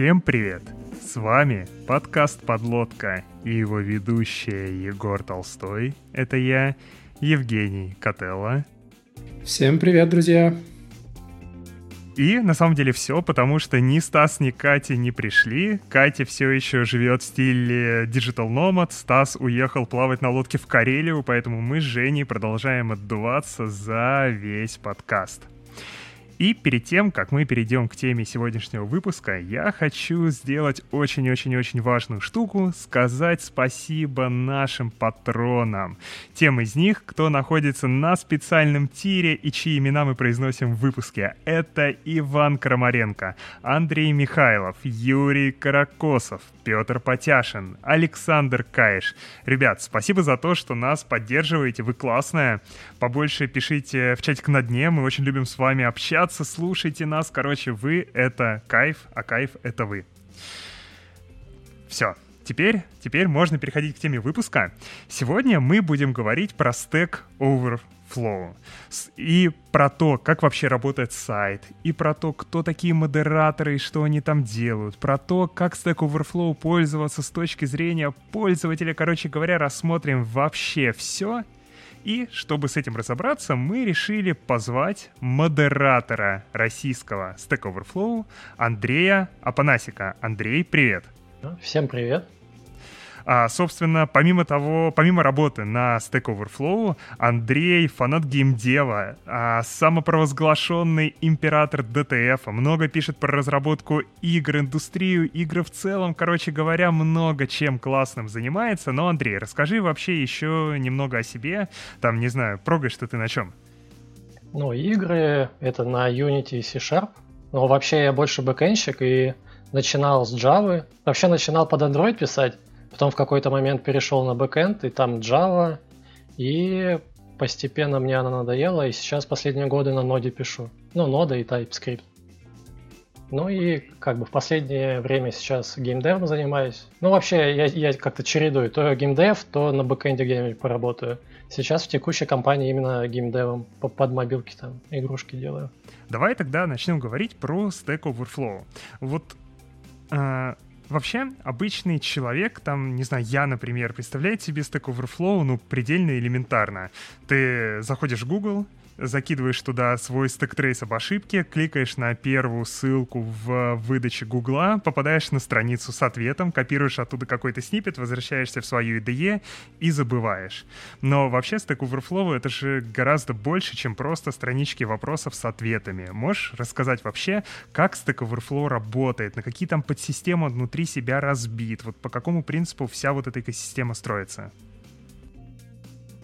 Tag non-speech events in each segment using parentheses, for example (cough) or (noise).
Всем привет! С вами подкаст «Подлодка» и его ведущая Егор Толстой. Это я, Евгений Котелло. Всем привет, друзья! И на самом деле все, потому что ни Стас, ни Катя не пришли. Катя все еще живет в стиле Digital Nomad. Стас уехал плавать на лодке в Карелию, поэтому мы с Женей продолжаем отдуваться за весь подкаст. И перед тем, как мы перейдем к теме сегодняшнего выпуска, я хочу сделать очень-очень-очень важную штуку, сказать спасибо нашим патронам. Тем из них, кто находится на специальном тире и чьи имена мы произносим в выпуске. Это Иван Крамаренко, Андрей Михайлов, Юрий Каракосов, Петр Потяшин, Александр Каиш. Ребят, спасибо за то, что нас поддерживаете, вы классная. Побольше пишите в чатик на дне, мы очень любим с вами общаться общаться, слушайте нас. Короче, вы — это кайф, а кайф — это вы. Все. Теперь, теперь можно переходить к теме выпуска. Сегодня мы будем говорить про Stack Overflow. И про то, как вообще работает сайт, и про то, кто такие модераторы и что они там делают, про то, как Stack Overflow пользоваться с точки зрения пользователя. Короче говоря, рассмотрим вообще все и чтобы с этим разобраться, мы решили позвать модератора российского Stack Overflow Андрея Апанасика. Андрей, привет! Всем привет! А, собственно, помимо того, помимо работы на Stack Overflow, Андрей фанат геймдева, а, самопровозглашенный император DTF, много пишет про разработку игр, индустрию, игры в целом, короче говоря, много чем классным занимается. Но, Андрей, расскажи вообще еще немного о себе. Там, не знаю, прогаешь что ты на чем? Ну, игры — это на Unity и C-Sharp. Но вообще я больше бэкэнщик и начинал с Java. Вообще начинал под Android писать, Потом в какой-то момент перешел на backend, и там Java, и постепенно мне она надоела, и сейчас последние годы на ноде пишу. Ну, нода и TypeScript. Ну и как бы в последнее время сейчас gamedev ом занимаюсь. Ну вообще я, я как-то чередую, то gamedev, то на backend е где-нибудь поработаю. Сейчас в текущей компании именно gamedev ом под мобилки там игрушки делаю. Давай тогда начнем говорить про Stack Overflow. Вот а, Вообще, обычный человек, там, не знаю, я, например, представляет себе Stack Overflow, ну, предельно элементарно. Ты заходишь в Google, закидываешь туда свой stack trace об ошибке, кликаешь на первую ссылку в выдаче Гугла, попадаешь на страницу с ответом, копируешь оттуда какой-то snippet, возвращаешься в свою IDE и забываешь. Но вообще Stack Overflow — это же гораздо больше, чем просто странички вопросов с ответами. Можешь рассказать вообще, как Stack Overflow работает, на какие там подсистемы внутри себя разбит, вот по какому принципу вся вот эта экосистема строится?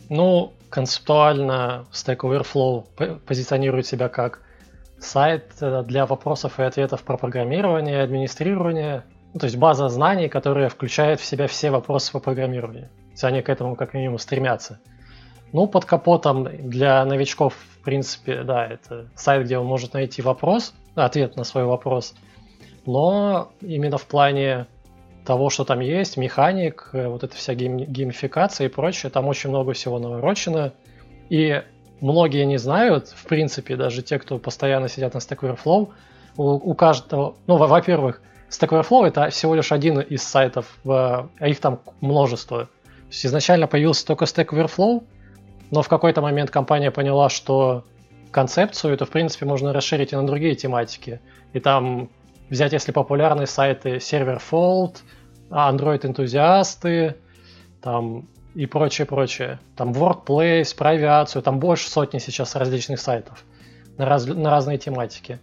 Ну, концептуально Stack Overflow позиционирует себя как сайт э, для вопросов и ответов про программирование, администрирование, ну, то есть база знаний, которая включает в себя все вопросы по программированию. То есть они к этому как минимум стремятся. Ну, под капотом для новичков, в принципе, да, это сайт, где он может найти вопрос, ответ на свой вопрос, но именно в плане того, что там есть, механик, э, вот эта вся гейм, геймификация и прочее, там очень много всего наворочено. И многие не знают, в принципе, даже те, кто постоянно сидят на Stack Overflow, у, у каждого, ну, во-первых, Stack Overflow это всего лишь один из сайтов, а их там множество. То есть изначально появился только Stack Overflow, но в какой-то момент компания поняла, что концепцию это, в принципе, можно расширить и на другие тематики. И там взять, если популярные сайты сервер Fold, Android-энтузиасты, там и прочее, прочее. Там Workplace, про авиацию, там больше сотни сейчас различных сайтов на, раз, на разные тематики.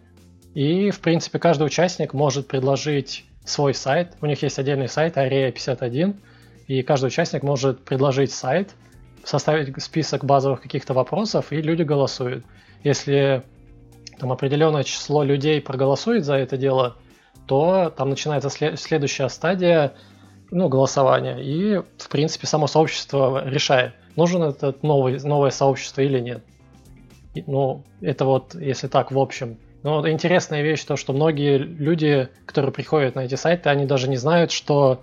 И, в принципе, каждый участник может предложить свой сайт. У них есть отдельный сайт Area 51, и каждый участник может предложить сайт, составить список базовых каких-то вопросов, и люди голосуют. Если там определенное число людей проголосует за это дело, то там начинается след- следующая стадия ну, голосования. И, в принципе, само сообщество решает, нужен этот новый, новое сообщество или нет. Ну, это вот, если так, в общем. Но интересная вещь то, что многие люди, которые приходят на эти сайты, они даже не знают, что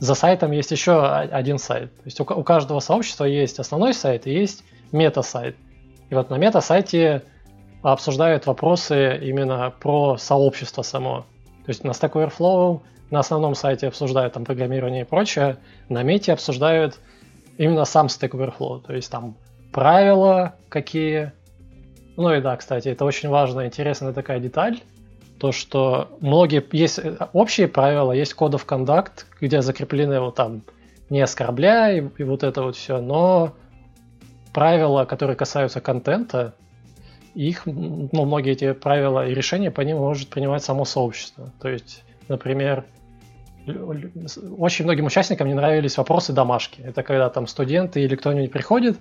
за сайтом есть еще один сайт. То есть у, у каждого сообщества есть основной сайт и есть мета-сайт. И вот на мета-сайте обсуждают вопросы именно про сообщество само. То есть на Stack Overflow на основном сайте обсуждают там программирование и прочее, на мете обсуждают именно сам Stack Overflow, то есть там правила какие. Ну и да, кстати, это очень важная, интересная такая деталь, то, что многие, есть общие правила, есть код of где закреплены вот там не оскорбляй и вот это вот все, но правила, которые касаются контента, их, ну, многие эти правила и решения по ним может принимать само сообщество. То есть, например, очень многим участникам не нравились вопросы домашки. Это когда там студенты или кто-нибудь приходит,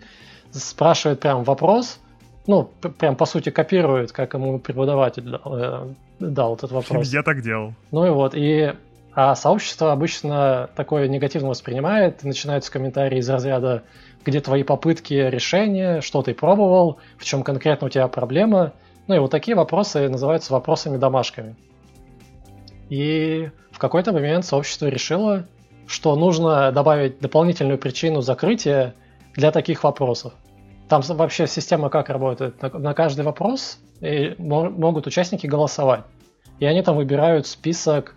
спрашивает прям вопрос, ну, прям по сути копирует, как ему преподаватель дал, э, дал этот вопрос. Я так делал. Ну и вот, и а сообщество обычно такое негативно воспринимает, начинаются комментарии из разряда где твои попытки решения, что ты пробовал, в чем конкретно у тебя проблема. Ну и вот такие вопросы называются вопросами-домашками. И в какой-то момент сообщество решило, что нужно добавить дополнительную причину закрытия для таких вопросов. Там вообще система как работает? На, каждый вопрос и могут участники голосовать. И они там выбирают список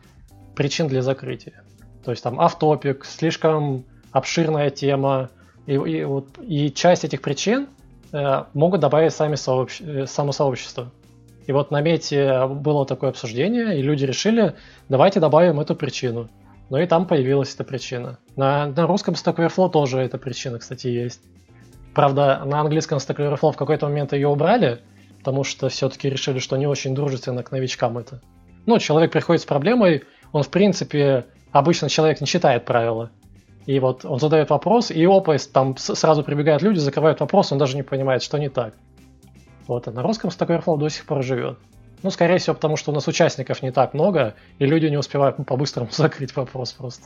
причин для закрытия. То есть там автопик, слишком обширная тема, и, и, вот, и часть этих причин э, могут добавить сами сообщ... Э, само сообщество. И вот на мете было такое обсуждение, и люди решили, давайте добавим эту причину. Ну и там появилась эта причина. На, на русском Stack Overflow тоже эта причина, кстати, есть. Правда, на английском Stack Overflow в какой-то момент ее убрали, потому что все-таки решили, что не очень дружественно к новичкам это. Ну, человек приходит с проблемой, он, в принципе, обычно человек не читает правила. И вот он задает вопрос, и опа, там сразу прибегают люди, закрывают вопрос, он даже не понимает, что не так. Вот, а на русском Stack Overflow до сих пор живет. Ну, скорее всего, потому что у нас участников не так много, и люди не успевают по-быстрому (laughs) закрыть вопрос просто.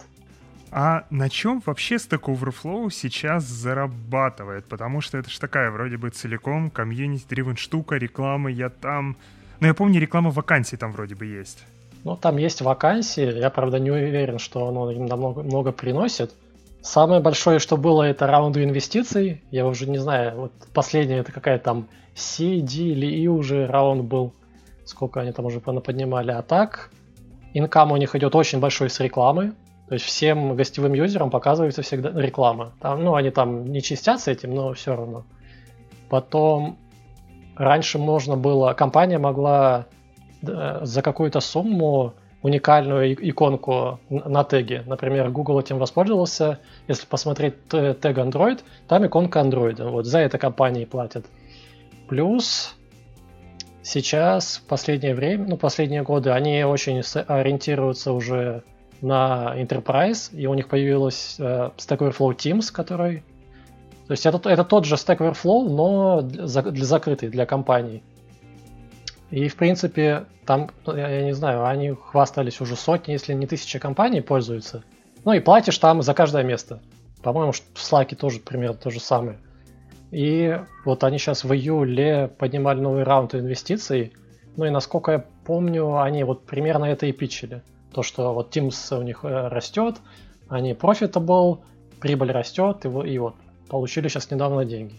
А на чем вообще Stack Overflow сейчас зарабатывает? Потому что это же такая вроде бы целиком комьюнити-дривен штука, реклама, я там... Ну, я помню, реклама вакансий там вроде бы есть. Ну, там есть вакансии, я, правда, не уверен, что оно им намного много приносит. Самое большое, что было, это раунды инвестиций. Я уже не знаю, вот последняя это какая там C, D или E уже раунд был. Сколько они там уже поднимали. А так, инкам у них идет очень большой с рекламы. То есть всем гостевым юзерам показывается всегда реклама. Там, ну, они там не чистятся этим, но все равно. Потом раньше можно было, компания могла за какую-то сумму уникальную иконку на теге. Например, Google этим воспользовался. Если посмотреть тег Android, там иконка Android. Вот за это компании платят. Плюс сейчас, в последнее время, ну, последние годы, они очень ориентируются уже на Enterprise, и у них появилась э, Stack Overflow Teams, который... То есть это, это тот же Stack Overflow, но для, для закрытый, для компаний. И, в принципе, там, ну, я, не знаю, они хвастались уже сотни, если не тысячи компаний пользуются. Ну и платишь там за каждое место. По-моему, в Slack тоже примерно то же самое. И вот они сейчас в июле поднимали новый раунд инвестиций. Ну и насколько я помню, они вот примерно это и пичили. То, что вот Teams у них э, растет, они profitable, прибыль растет, и, и вот получили сейчас недавно деньги.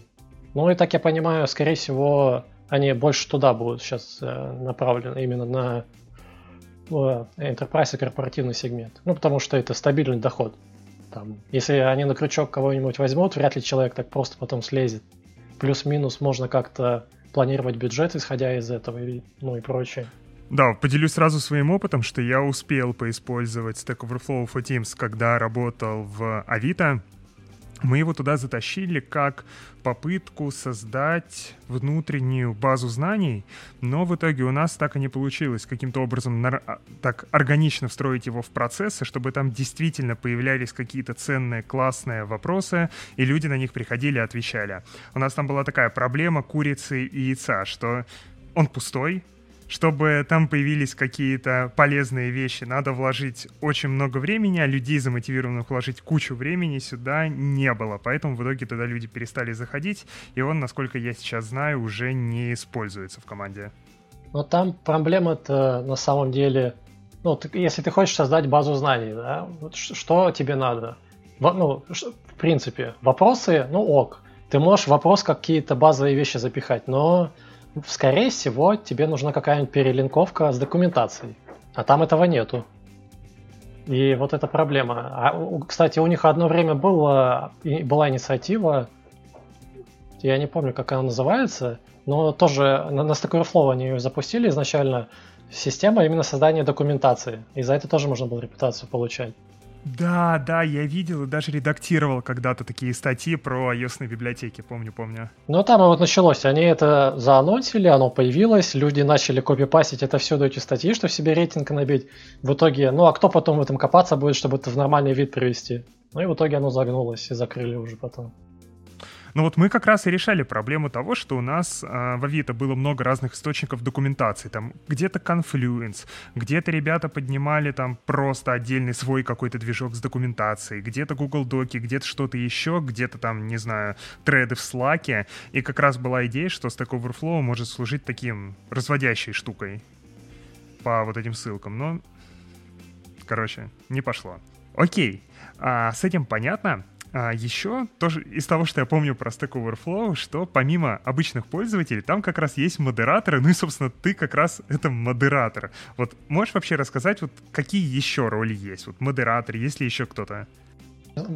Ну и так я понимаю, скорее всего, они больше туда будут сейчас э, направлены, именно на enterprise и корпоративный сегмент. Ну, потому что это стабильный доход. Там, если они на крючок кого-нибудь возьмут, вряд ли человек так просто потом слезет. Плюс-минус можно как-то планировать бюджет, исходя из этого, и, ну и прочее. Да, поделюсь сразу своим опытом, что я успел поиспользовать Stack Overflow for Teams, когда работал в Авито мы его туда затащили как попытку создать внутреннюю базу знаний, но в итоге у нас так и не получилось каким-то образом а, так органично встроить его в процессы, чтобы там действительно появлялись какие-то ценные, классные вопросы, и люди на них приходили и отвечали. У нас там была такая проблема курицы и яйца, что он пустой, чтобы там появились какие-то полезные вещи, надо вложить очень много времени, а людей, замотивированных вложить кучу времени, сюда не было. Поэтому в итоге тогда люди перестали заходить, и он, насколько я сейчас знаю, уже не используется в команде. Но там проблема-то на самом деле, ну, ты, если ты хочешь создать базу знаний, да, вот что тебе надо? Ну, в принципе, вопросы, ну ок. Ты можешь вопрос какие-то базовые вещи запихать, но скорее всего, тебе нужна какая-нибудь перелинковка с документацией. А там этого нету. И вот эта проблема. А, кстати, у них одно время было, была инициатива, я не помню, как она называется, но тоже на, на Stack Overflow они ее запустили изначально. Система именно создания документации. И за это тоже можно было репутацию получать. Да, да, я видел и даже редактировал когда-то такие статьи про ios библиотеки, помню, помню. Ну, там и вот началось. Они это заанонсили, оно появилось, люди начали копипастить это все до эти статьи, чтобы себе рейтинг набить. В итоге, ну, а кто потом в этом копаться будет, чтобы это в нормальный вид привести? Ну и в итоге оно загнулось и закрыли уже потом. Ну вот мы как раз и решали проблему того, что у нас э, в Авито было много разных источников документации. Там где-то Confluence, где-то ребята поднимали там просто отдельный свой какой-то движок с документацией, где-то Google Доки, где-то что-то еще, где-то там, не знаю, треды в Slack. И как раз была идея, что Stack Overflow может служить таким разводящей штукой по вот этим ссылкам. Но, короче, не пошло. Окей, а, с этим понятно. А еще тоже из того, что я помню про Stack Overflow, что помимо обычных пользователей, там как раз есть модераторы, ну и, собственно, ты как раз это модератор. Вот можешь вообще рассказать, вот какие еще роли есть? Вот модератор, есть ли еще кто-то?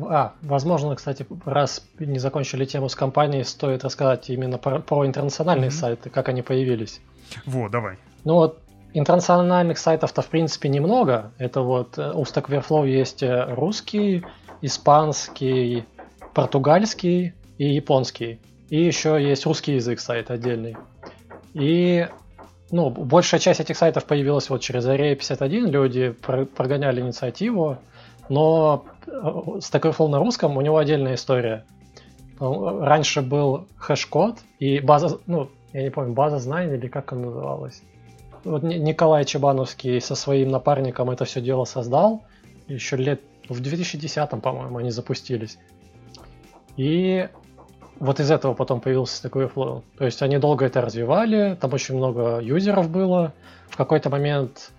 А, возможно, кстати, раз не закончили тему с компанией, стоит рассказать именно про, про интернациональные mm-hmm. сайты, как они появились. Во, давай. Ну вот, интернациональных сайтов-то в принципе немного. Это вот э, у Stack Overflow есть э, русский, испанский, португальский и японский. И еще есть русский язык сайт отдельный. И ну, большая часть этих сайтов появилась вот через Array 51, люди прогоняли инициативу, но Stack Overflow на русском у него отдельная история. Раньше был хэш-код и база, ну, я не помню, база знаний или как она называлась. Вот Николай Чебановский со своим напарником это все дело создал еще лет в 2010, по-моему, они запустились. И вот из этого потом появился такой флоу. То есть они долго это развивали, там очень много юзеров было. В какой-то момент,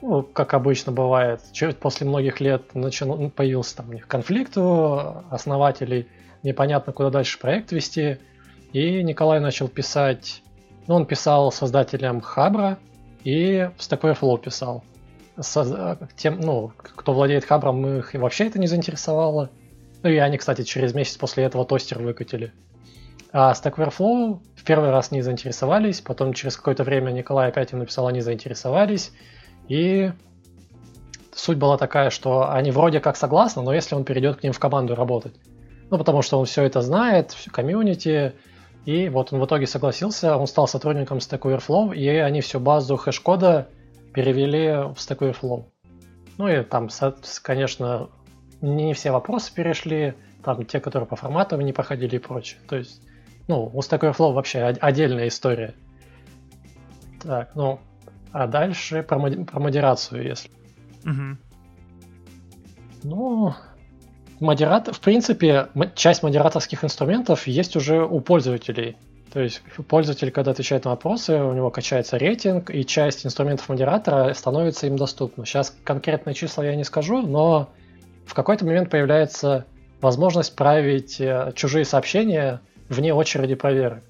ну, как обычно бывает, после многих лет начал, ну, появился там у них конфликт у основателей, непонятно, куда дальше проект вести. И Николай начал писать, ну, он писал создателям Хабра и в Stack Overflow писал со, тем, ну, кто владеет хабром, их вообще это не заинтересовало. Ну и они, кстати, через месяц после этого тостер выкатили. А Stack Overflow в первый раз не заинтересовались, потом через какое-то время Николай опять им написал, они заинтересовались. И суть была такая, что они вроде как согласны, но если он перейдет к ним в команду работать. Ну, потому что он все это знает, всю комьюнити, и вот он в итоге согласился, он стал сотрудником Stack Overflow, и они всю базу хэш-кода перевели в Stack Overflow. Ну и там, конечно, не все вопросы перешли, там те, которые по формату не проходили и прочее. То есть, ну, у Stack Overflow вообще отдельная история. Так, ну, а дальше про, моди- про модерацию, если. Угу. Ну, модератор, в принципе, часть модераторских инструментов есть уже у пользователей. То есть пользователь, когда отвечает на вопросы, у него качается рейтинг, и часть инструментов модератора становится им доступна. Сейчас конкретные числа я не скажу, но в какой-то момент появляется возможность править э, чужие сообщения вне очереди проверок.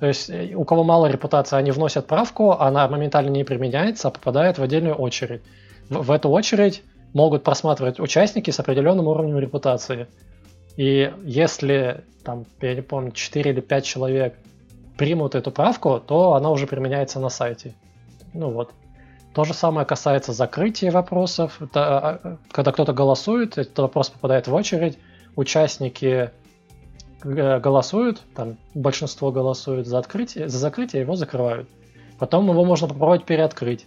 То есть э, у кого мало репутации, они вносят правку, она моментально не применяется, а попадает в отдельную очередь. В, в эту очередь могут просматривать участники с определенным уровнем репутации. И если, там, я не помню, 4 или 5 человек примут эту правку, то она уже применяется на сайте. Ну вот. То же самое касается закрытия вопросов. Это, а, а, когда кто-то голосует, этот вопрос попадает в очередь, участники э, голосуют, там большинство голосует за открытие, за закрытие, его закрывают. Потом его можно попробовать переоткрыть.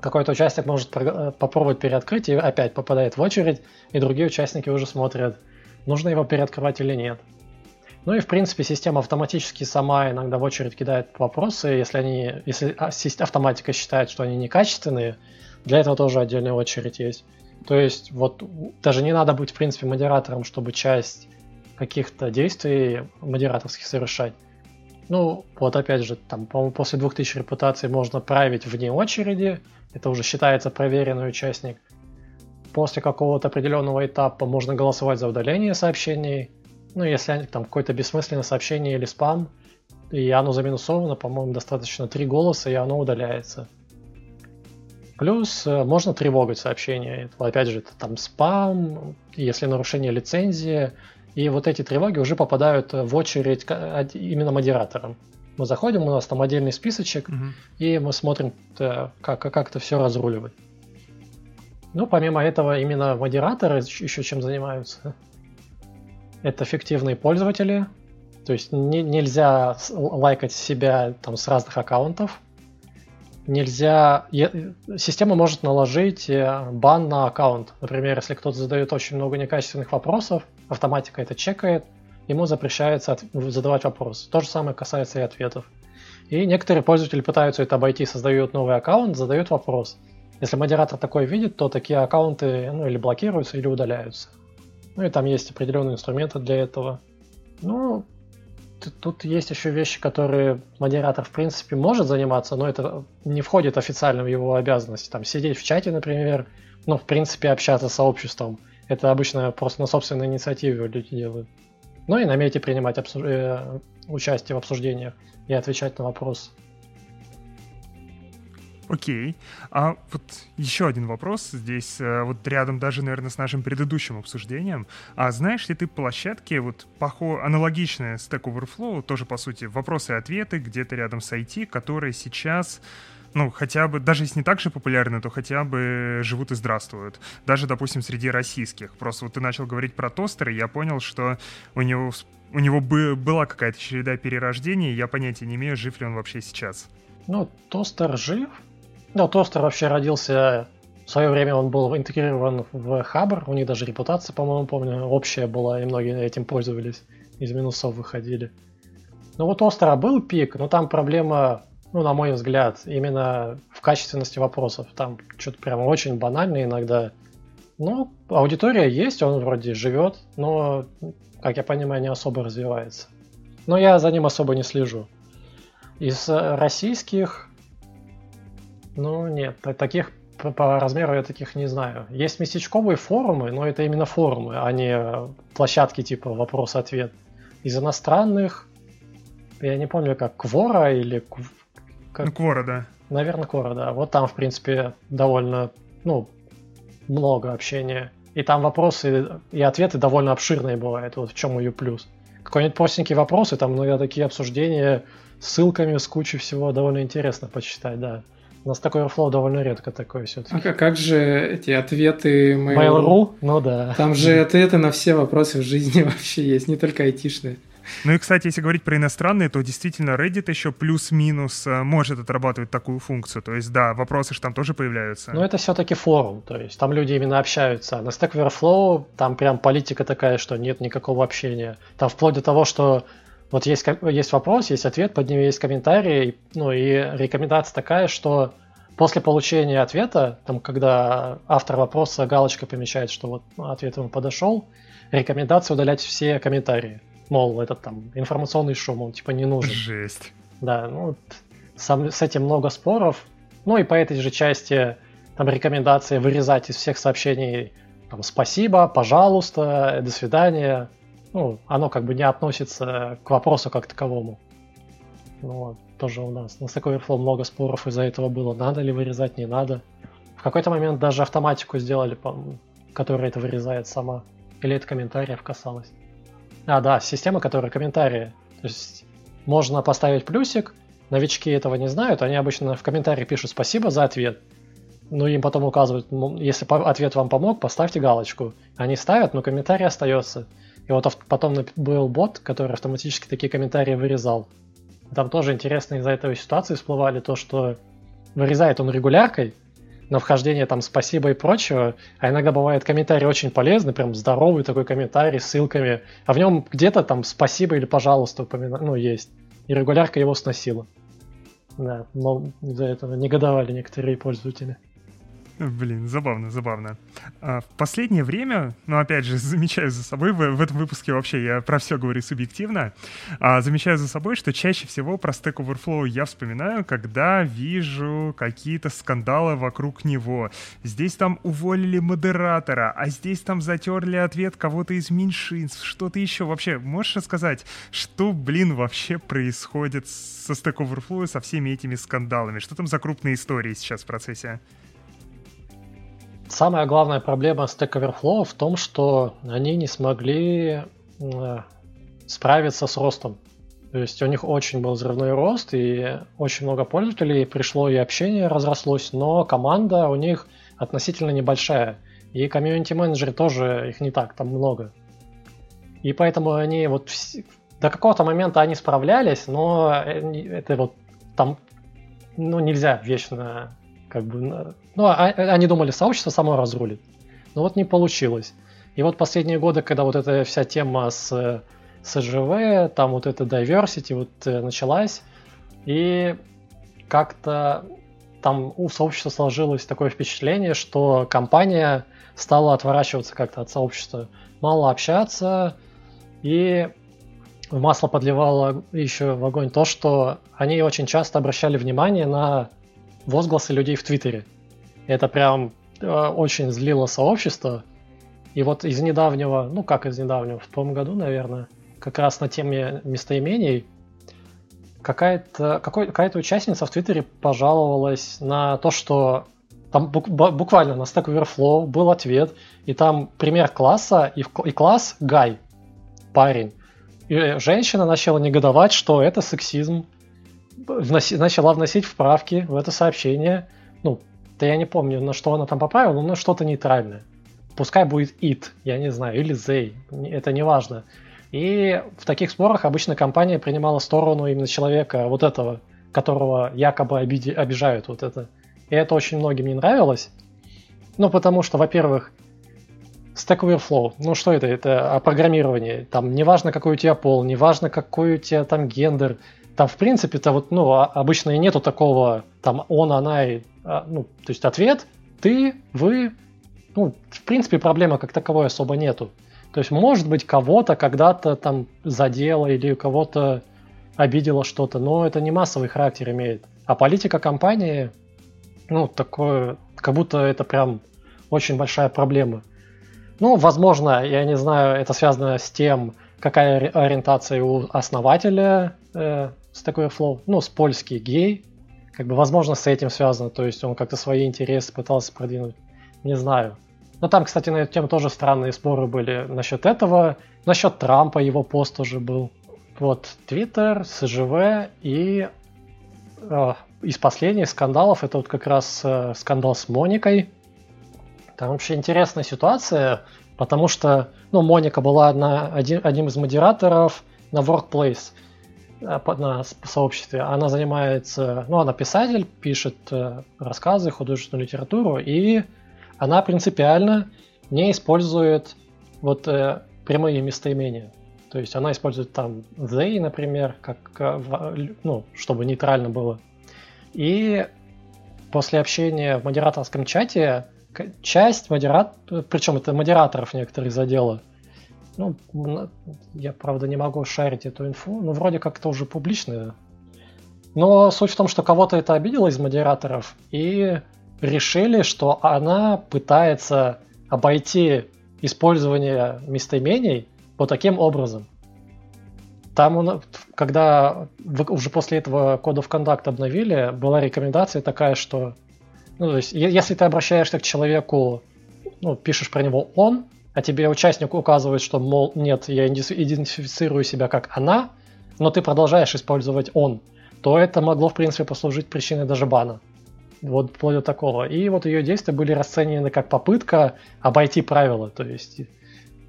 Какой-то участник может э, попробовать переоткрыть и опять попадает в очередь, и другие участники уже смотрят, нужно его переоткрывать или нет. Ну и в принципе система автоматически сама иногда в очередь кидает вопросы, если они, если а, автоматика считает, что они некачественные, для этого тоже отдельная очередь есть. То есть вот даже не надо быть в принципе модератором, чтобы часть каких-то действий модераторских совершать. Ну, вот опять же, там, по-моему, после 2000 репутаций можно править вне очереди, это уже считается проверенный участник после какого-то определенного этапа можно голосовать за удаление сообщений. Ну, если там какое-то бессмысленное сообщение или спам, и оно заминусовано, по-моему, достаточно три голоса, и оно удаляется. Плюс э, можно тревогать сообщения. Опять же, это там спам, если нарушение лицензии. И вот эти тревоги уже попадают в очередь именно модераторам. Мы заходим, у нас там отдельный списочек, угу. и мы смотрим, э, как, как это все разруливать. Ну, помимо этого, именно модераторы еще чем занимаются. Это фиктивные пользователи. То есть не, нельзя лайкать себя там с разных аккаунтов. Нельзя... Система может наложить э, бан на аккаунт. Например, если кто-то задает очень много некачественных вопросов, автоматика это чекает, ему запрещается задавать вопрос. То же самое касается и ответов. И некоторые пользователи пытаются это обойти, создают новый аккаунт, задают вопрос. Если модератор такой видит, то такие аккаунты ну, или блокируются, или удаляются. Ну и там есть определенные инструменты для этого. Ну, тут есть еще вещи, которые модератор в принципе может заниматься, но это не входит официально в его обязанности. Там сидеть в чате, например, ну, в принципе, общаться с сообществом. Это обычно просто на собственной инициативе люди делают. Ну и намерите принимать обсуж... э, участие в обсуждениях и отвечать на вопросы. Окей. А вот еще один вопрос здесь, э, вот рядом даже, наверное, с нашим предыдущим обсуждением. А знаешь ли ты площадки, вот похо... аналогичные Stack Overflow, тоже, по сути, вопросы и ответы где-то рядом с IT, которые сейчас ну, хотя бы, даже если не так же популярны, то хотя бы живут и здравствуют. Даже, допустим, среди российских. Просто вот ты начал говорить про тостеры, я понял, что у него, у него бы, была какая-то череда перерождений, я понятия не имею, жив ли он вообще сейчас. Ну, тостер жив. Да, тостер вообще родился в свое время он был интегрирован в Хабр, у них даже репутация, по-моему, помню, общая была, и многие этим пользовались, из минусов выходили. Ну вот Остера был пик, но там проблема ну, на мой взгляд, именно в качественности вопросов. Там что-то прям очень банально иногда. Ну, аудитория есть, он вроде живет, но, как я понимаю, не особо развивается. Но я за ним особо не слежу. Из российских, ну нет, таких по размеру я таких не знаю. Есть местечковые форумы, но это именно форумы, а не площадки типа вопрос-ответ. Из иностранных, я не помню, как Квора или как... Ну, Квора, да. Наверное, Квора, да. Вот там, в принципе, довольно, ну, много общения. И там вопросы и ответы довольно обширные бывают. Вот в чем ее плюс. Какой-нибудь простенький вопрос, и там иногда такие обсуждения с ссылками, с кучей всего довольно интересно почитать, да. У нас такой Airflow довольно редко такое все-таки. А как, же эти ответы Mail.ru? Mail.ru? Ну да. Там же ответы на все вопросы в жизни (laughs) вообще есть, не только айтишные. Ну и, кстати, если говорить про иностранные, то действительно Reddit еще плюс-минус э, может отрабатывать такую функцию. То есть, да, вопросы же там тоже появляются. Но это все-таки форум, то есть там люди именно общаются. На Stack Overflow там прям политика такая, что нет никакого общения. Там вплоть до того, что вот есть, есть вопрос, есть ответ, под ним есть комментарий, ну и рекомендация такая, что после получения ответа, там, когда автор вопроса галочка помечает, что вот ответ ему подошел, рекомендация удалять все комментарии мол, этот там информационный шум, он типа не нужен. Жесть. Да, ну, сам, с этим много споров. Ну и по этой же части там рекомендации вырезать из всех сообщений там, спасибо, пожалуйста, до свидания. Ну, оно как бы не относится к вопросу как таковому. Ну, тоже у нас на Stack Overflow много споров из-за этого было, надо ли вырезать, не надо. В какой-то момент даже автоматику сделали, которая это вырезает сама. Или это комментариев касалось. А, да, система, которая комментарии. То есть можно поставить плюсик, новички этого не знают, они обычно в комментарии пишут спасибо за ответ. Ну, им потом указывают, если ответ вам помог, поставьте галочку. Они ставят, но комментарий остается. И вот потом был бот, который автоматически такие комментарии вырезал. Там тоже интересно из-за этой ситуации всплывали то, что вырезает он регуляркой, на вхождение там спасибо и прочего, а иногда бывает комментарий очень полезный, прям здоровый такой комментарий с ссылками, а в нем где-то там спасибо или пожалуйста упомина... ну, есть. И регулярка его сносила. Да, но из-за этого негодовали некоторые пользователи. Блин, забавно, забавно. А, в последнее время, ну, опять же, (laughs) замечаю за собой, в, в этом выпуске вообще я про все говорю субъективно, а, замечаю за собой, что чаще всего про Stack Overflow я вспоминаю, когда вижу какие-то скандалы вокруг него. Здесь там уволили модератора, а здесь там затерли ответ кого-то из меньшинств, что-то еще. Вообще, можешь рассказать, что, блин, вообще происходит со Stack Overflow, со всеми этими скандалами? Что там за крупные истории сейчас в процессе? Самая главная проблема Stack Overflow в том, что они не смогли э, справиться с ростом. То есть у них очень был взрывной рост, и очень много пользователей пришло, и общение разрослось, но команда у них относительно небольшая. И комьюнити-менеджеры тоже, их не так, там много. И поэтому они вот до какого-то момента они справлялись, но это вот там ну, нельзя вечно как бы... Ну, а, они думали, сообщество само разрулит. Но вот не получилось. И вот последние годы, когда вот эта вся тема с СЖВ, там вот эта diversity вот э, началась, и как-то там у сообщества сложилось такое впечатление, что компания стала отворачиваться как-то от сообщества, мало общаться, и в масло подливало еще в огонь то, что они очень часто обращали внимание на возгласы людей в Твиттере. Это прям э, очень злило сообщество. И вот из недавнего, ну как из недавнего, в том году, наверное, как раз на теме местоимений, какая-то какой, какая-то участница в Твиттере пожаловалась на то, что там буквально на Stack Overflow был ответ, и там пример класса, и, и класс Гай, парень. И женщина начала негодовать, что это сексизм, вноси, начала вносить вправки в это сообщение. Ну, да я не помню, на что она там поправила, но что-то нейтральное. Пускай будет it, я не знаю, или they, это не важно. И в таких спорах обычно компания принимала сторону именно человека, вот этого, которого якобы обиди, обижают вот это. И это очень многим не нравилось. Ну, потому что, во-первых, Stack Overflow, ну что это? Это о программировании. Там неважно, какой у тебя пол, неважно, какой у тебя там гендер. Там, в принципе-то, вот, ну, а, обычно и нету такого, там, он, она, и, а, ну, то есть ответ, ты, вы, ну, в принципе, проблемы как таковой особо нету. То есть, может быть, кого-то когда-то там задело или кого-то обидело что-то, но это не массовый характер имеет. А политика компании, ну, такое, как будто это прям очень большая проблема. Ну, возможно, я не знаю, это связано с тем, какая ориентация у основателя э, Stack Overflow, ну, с польский гей, как бы, возможно, с этим связано, то есть он как-то свои интересы пытался продвинуть, не знаю. Но там, кстати, на эту тему тоже странные споры были насчет этого. Насчет Трампа его пост тоже был. Вот, Твиттер, СЖВ и э, из последних скандалов, это вот как раз э, скандал с Моникой. Там вообще интересная ситуация, потому что, ну, Моника была одна, один, одним из модераторов на Workplace на сообществе. Она занимается, ну, она писатель, пишет э, рассказы, художественную литературу, и она принципиально не использует вот э, прямые местоимения. То есть она использует там they, например, как, э, ну, чтобы нейтрально было. И после общения в модераторском чате часть модерат, причем это модераторов некоторых задело, ну, я, правда, не могу шарить эту инфу, но вроде как это уже публичное. Но суть в том, что кого-то это обидело из модераторов, и решили, что она пытается обойти использование местоимений вот таким образом. Там, когда уже после этого of Conduct обновили, была рекомендация такая, что ну, то есть, если ты обращаешься к человеку, ну, пишешь про него он, а тебе участник указывает, что, мол, нет, я идентифицирую себя как она, но ты продолжаешь использовать он, то это могло, в принципе, послужить причиной даже бана. Вот вплоть до такого. И вот ее действия были расценены как попытка обойти правила. То есть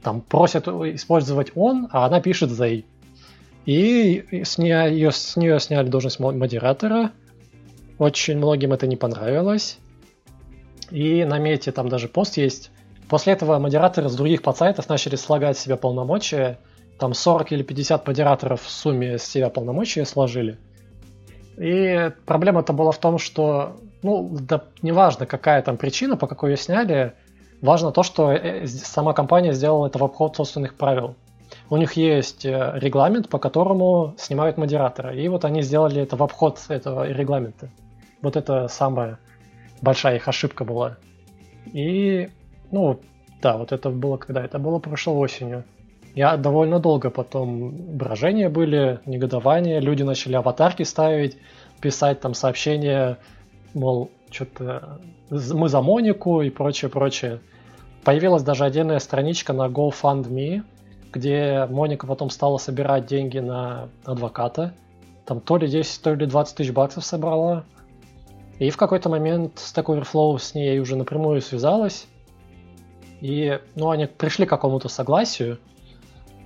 там просят использовать он, а она пишет they. И с нее, ее, с нее сняли должность модератора. Очень многим это не понравилось. И на мете там даже пост есть. После этого модераторы с других подсайтов начали слагать себе полномочия. Там 40 или 50 модераторов в сумме с себя полномочия сложили. И проблема-то была в том, что ну, да неважно, какая там причина, по какой ее сняли, важно то, что э, сама компания сделала это в обход собственных правил. У них есть э, регламент, по которому снимают модератора, и вот они сделали это в обход этого регламента. Вот это самая большая их ошибка была. И, ну, да, вот это было когда? Это было прошлой осенью. Я довольно долго потом брожения были, негодование, люди начали аватарки ставить, писать там сообщения мол, что-то мы за Монику и прочее, прочее. Появилась даже отдельная страничка на GoFundMe, где Моника потом стала собирать деньги на адвоката. Там то ли 10, то ли 20 тысяч баксов собрала. И в какой-то момент Stack Overflow с ней уже напрямую связалась. И, ну, они пришли к какому-то согласию,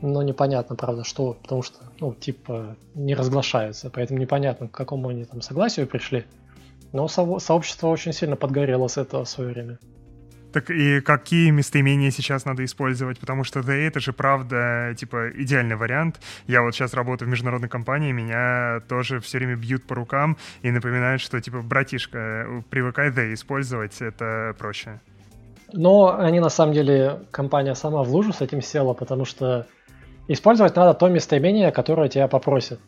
но непонятно, правда, что, потому что, ну, типа, не разглашается, поэтому непонятно, к какому они там согласию пришли. Но со- сообщество очень сильно подгорело с этого в свое время. Так и какие местоимения сейчас надо использовать? Потому что да, это же правда, типа, идеальный вариант. Я вот сейчас работаю в международной компании, меня тоже все время бьют по рукам и напоминают, что, типа, братишка, привыкай да использовать, это проще. Но они, на самом деле, компания сама в лужу с этим села, потому что использовать надо то местоимение, которое тебя попросят.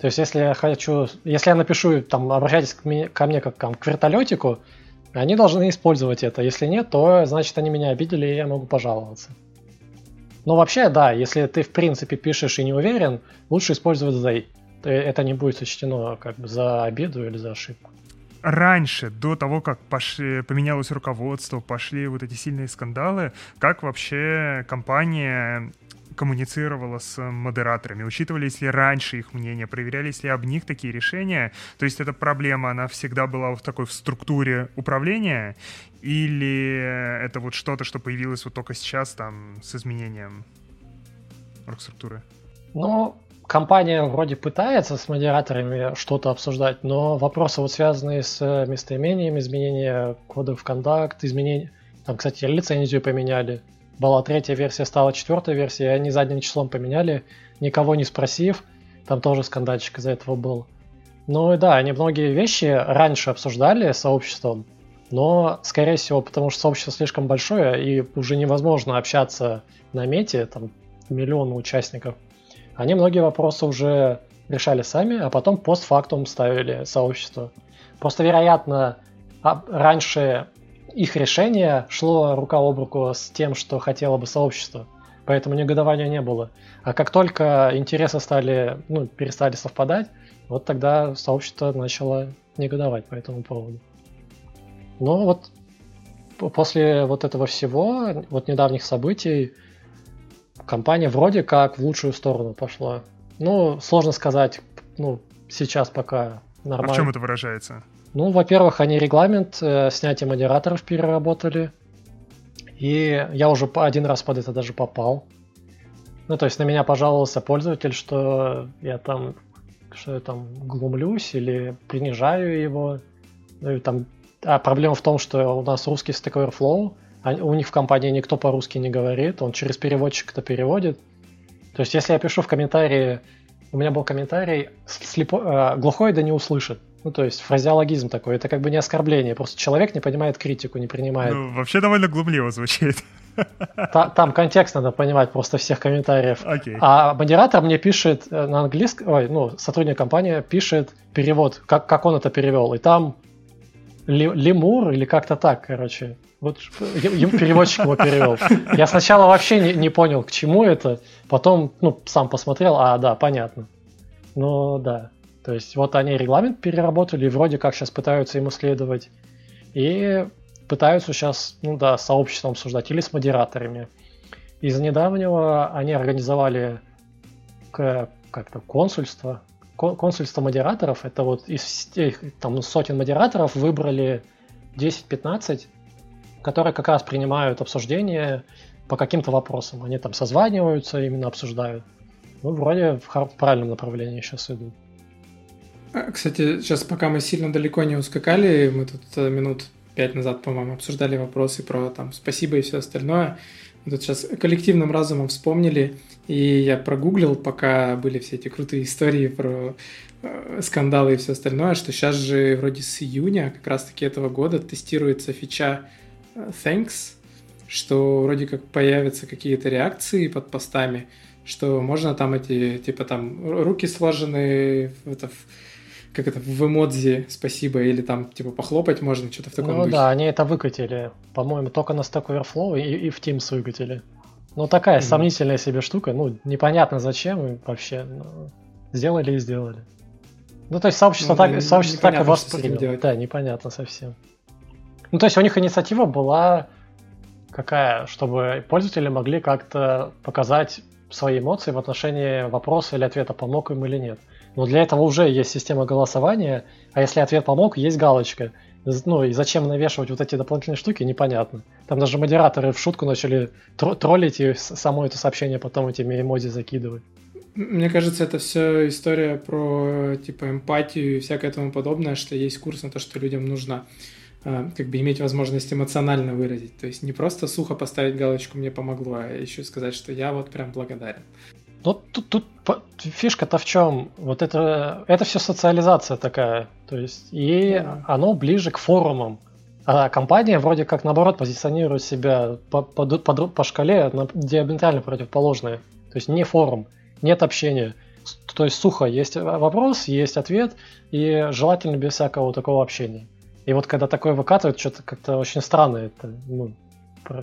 То есть, если я хочу, если я напишу, там, обращайтесь ко мне, ко мне как там, к вертолетику, они должны использовать это. Если нет, то значит они меня обидели, и я могу пожаловаться. Но вообще, да, если ты в принципе пишешь и не уверен, лучше использовать they. Это не будет сочтено как бы за обиду или за ошибку. Раньше, до того, как пошли, поменялось руководство, пошли вот эти сильные скандалы, как вообще компания коммуницировала с модераторами? Учитывались ли раньше их мнения? Проверялись ли об них такие решения? То есть эта проблема, она всегда была в такой в структуре управления? Или это вот что-то, что появилось вот только сейчас там с изменением оргструктуры? Ну, компания вроде пытается с модераторами что-то обсуждать, но вопросы вот связанные с местоимением, изменение кодов контакт, изменение... Там, кстати, лицензию поменяли была третья версия, стала четвертая версия, и они задним числом поменяли, никого не спросив. Там тоже скандальчик из-за этого был. Ну и да, они многие вещи раньше обсуждали с сообществом, но, скорее всего, потому что сообщество слишком большое, и уже невозможно общаться на мете, там миллионы участников. Они многие вопросы уже решали сами, а потом постфактум ставили сообщество. Просто, вероятно, а, раньше их решение шло рука об руку с тем, что хотело бы сообщество. Поэтому негодования не было. А как только интересы стали, ну, перестали совпадать, вот тогда сообщество начало негодовать по этому поводу. Но вот после вот этого всего, вот недавних событий, компания вроде как в лучшую сторону пошла. Ну, сложно сказать, ну, сейчас пока нормально. А в чем это выражается? Ну, во-первых, они регламент э, снятия модераторов переработали. И я уже один раз под это даже попал. Ну, то есть на меня пожаловался пользователь, что я там, что я там глумлюсь или принижаю его. Ну, и там, а проблема в том, что у нас русский Stack Overflow, у них в компании никто по-русски не говорит, он через переводчик это переводит. То есть если я пишу в комментарии, у меня был комментарий, слепо, э, глухой да не услышит. Ну, то есть фразеологизм такой, это как бы не оскорбление, просто человек не понимает критику, не принимает. Ну, вообще довольно глумливо звучит. Та, там контекст надо понимать просто всех комментариев. Okay. А модератор мне пишет э, на английском, ой, ну, сотрудник компании пишет перевод, как, как он это перевел, и там лемур или как-то так, короче. Вот переводчик его перевел. Я сначала вообще не, не понял, к чему это, потом, ну, сам посмотрел, а, да, понятно. Ну, да. То есть вот они регламент переработали, вроде как сейчас пытаются ему следовать. И пытаются сейчас, ну да, с сообществом обсуждать или с модераторами. Из недавнего они организовали как-то консульство. Консульство модераторов, это вот из тех, там, сотен модераторов выбрали 10-15, которые как раз принимают обсуждения по каким-то вопросам. Они там созваниваются, именно обсуждают. Ну, вроде в правильном направлении сейчас идут. А, кстати, сейчас пока мы сильно далеко не ускакали, мы тут э, минут пять назад, по-моему, обсуждали вопросы про там спасибо и все остальное. Тут сейчас коллективным разумом вспомнили, и я прогуглил, пока были все эти крутые истории про э, скандалы и все остальное, что сейчас же вроде с июня как раз-таки этого года тестируется фича э, Thanks, что вроде как появятся какие-то реакции под постами, что можно там эти, типа там руки сложены, это, как это, в эмодзи спасибо, или там, типа, похлопать можно, что-то в таком Ну духе. да, они это выкатили. По-моему, только на Stack Overflow и, и в Teams выкатили. Ну, такая mm-hmm. сомнительная себе штука. Ну, непонятно зачем вообще. Ну, сделали и сделали. Ну, то есть сообщество ну, так, да, сообщество так и восприняло. Да, непонятно совсем. Ну, то есть у них инициатива была какая, чтобы пользователи могли как-то показать свои эмоции в отношении вопроса или ответа, помог им или нет. Но для этого уже есть система голосования, а если ответ помог, есть галочка. Ну и зачем навешивать вот эти дополнительные штуки, непонятно. Там даже модераторы в шутку начали тро- троллить и само это сообщение потом этими эмодзи закидывать. Мне кажется, это все история про типа эмпатию и всякое тому подобное, что есть курс на то, что людям нужно э, как бы иметь возможность эмоционально выразить. То есть не просто сухо поставить галочку «мне помогло», а еще сказать, что я вот прям благодарен. Ну, тут, тут фишка-то в чем? Вот это, это все социализация такая. То есть, и mm-hmm. оно ближе к форумам. А компания вроде как наоборот позиционирует себя по, по, по, по шкале на диаметрально противоположная. То есть не форум, нет общения. То есть сухо, есть вопрос, есть ответ, и желательно без всякого такого общения. И вот когда такое выкатывают, что-то как-то очень странно, это ну,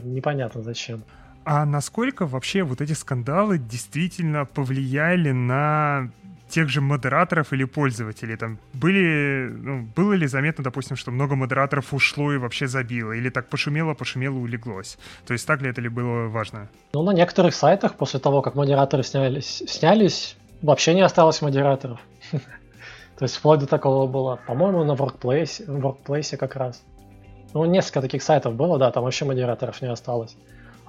непонятно зачем. А насколько вообще вот эти скандалы действительно повлияли на тех же модераторов или пользователей? Там были, ну, было ли заметно, допустим, что много модераторов ушло и вообще забило? Или так пошумело, пошумело, улеглось? То есть так ли это ли было важно? Ну, на некоторых сайтах после того, как модераторы снялись, снялись вообще не осталось модераторов. (laughs) То есть вплоть до такого было, по-моему, на Workplace, Workplace как раз. Ну, несколько таких сайтов было, да, там вообще модераторов не осталось.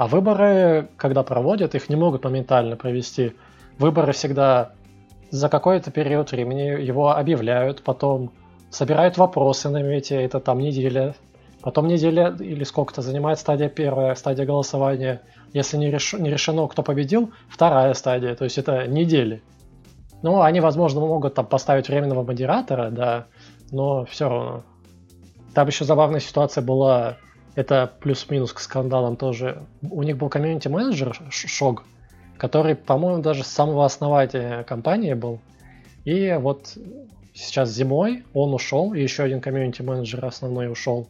А выборы, когда проводят, их не могут моментально провести. Выборы всегда за какой-то период времени его объявляют, потом собирают вопросы на мете, это там неделя, потом неделя или сколько-то занимает стадия первая, стадия голосования. Если не, реш... не решено, кто победил, вторая стадия, то есть это недели. Ну, они, возможно, могут там поставить временного модератора, да, но все равно. Там еще забавная ситуация была это плюс-минус к скандалам тоже. У них был комьюнити-менеджер Шог, который, по-моему, даже с самого основания компании был. И вот сейчас зимой он ушел, и еще один комьюнити-менеджер основной ушел.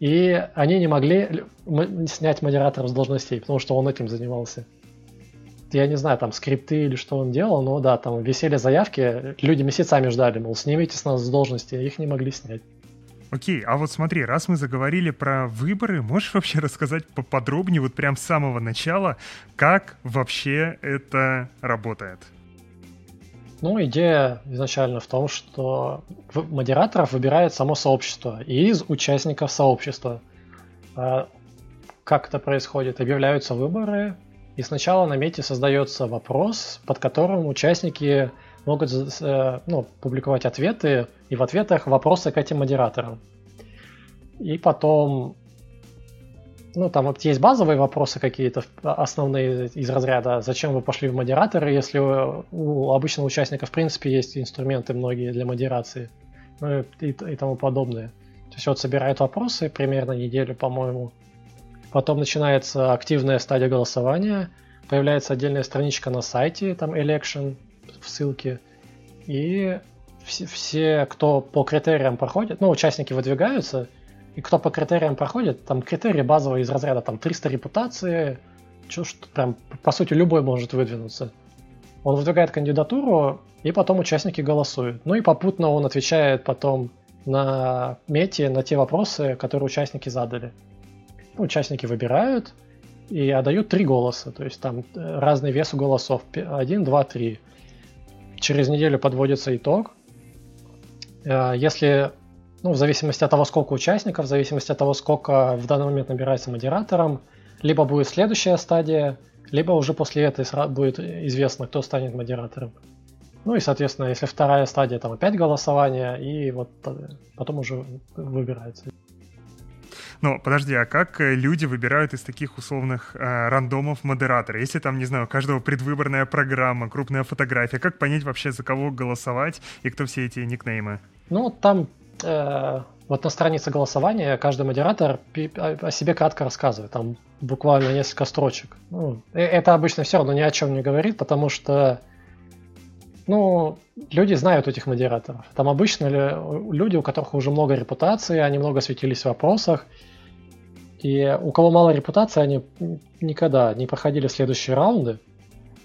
И они не могли снять модератора с должностей, потому что он этим занимался. Я не знаю, там скрипты или что он делал, но да, там висели заявки, люди месяцами ждали, мол, снимите с нас с должности, их не могли снять. Окей, а вот смотри, раз мы заговорили про выборы, можешь вообще рассказать поподробнее, вот прям с самого начала, как вообще это работает? Ну, идея изначально в том, что модераторов выбирает само сообщество из участников сообщества. А как это происходит? Объявляются выборы, и сначала на мете создается вопрос, под которым участники могут э, ну, публиковать ответы, и в ответах вопросы к этим модераторам. И потом, ну, там вот есть базовые вопросы какие-то основные из разряда, зачем вы пошли в модераторы, если у обычного участника, в принципе, есть инструменты многие для модерации, ну, и, и тому подобное. То есть вот собирают вопросы примерно неделю, по-моему. Потом начинается активная стадия голосования, появляется отдельная страничка на сайте, там election, в ссылке. И все, все, кто по критериям проходит, ну, участники выдвигаются, и кто по критериям проходит, там критерии базовые из разряда там 300 репутации, что что прям, по сути, любой может выдвинуться. Он выдвигает кандидатуру, и потом участники голосуют. Ну и попутно он отвечает потом на мете на те вопросы, которые участники задали. Участники выбирают и отдают три голоса, то есть там э, разный вес у голосов. Один, два, три через неделю подводится итог. Э, если, ну, в зависимости от того, сколько участников, в зависимости от того, сколько в данный момент набирается модератором, либо будет следующая стадия, либо уже после этой будет известно, кто станет модератором. Ну и, соответственно, если вторая стадия, там опять голосование, и вот потом уже выбирается. Но подожди, а как э, люди выбирают из таких условных э, рандомов модератора? Если там, не знаю, у каждого предвыборная программа, крупная фотография, как понять вообще, за кого голосовать и кто все эти никнеймы? Ну, там э, вот на странице голосования каждый модератор о себе кратко рассказывает, там буквально несколько строчек. Ну, э, это обычно все равно ни о чем не говорит, потому что ну, люди знают этих модераторов. Там обычно люди, у которых уже много репутации, они много светились в вопросах. И у кого мало репутации, они никогда не проходили следующие раунды.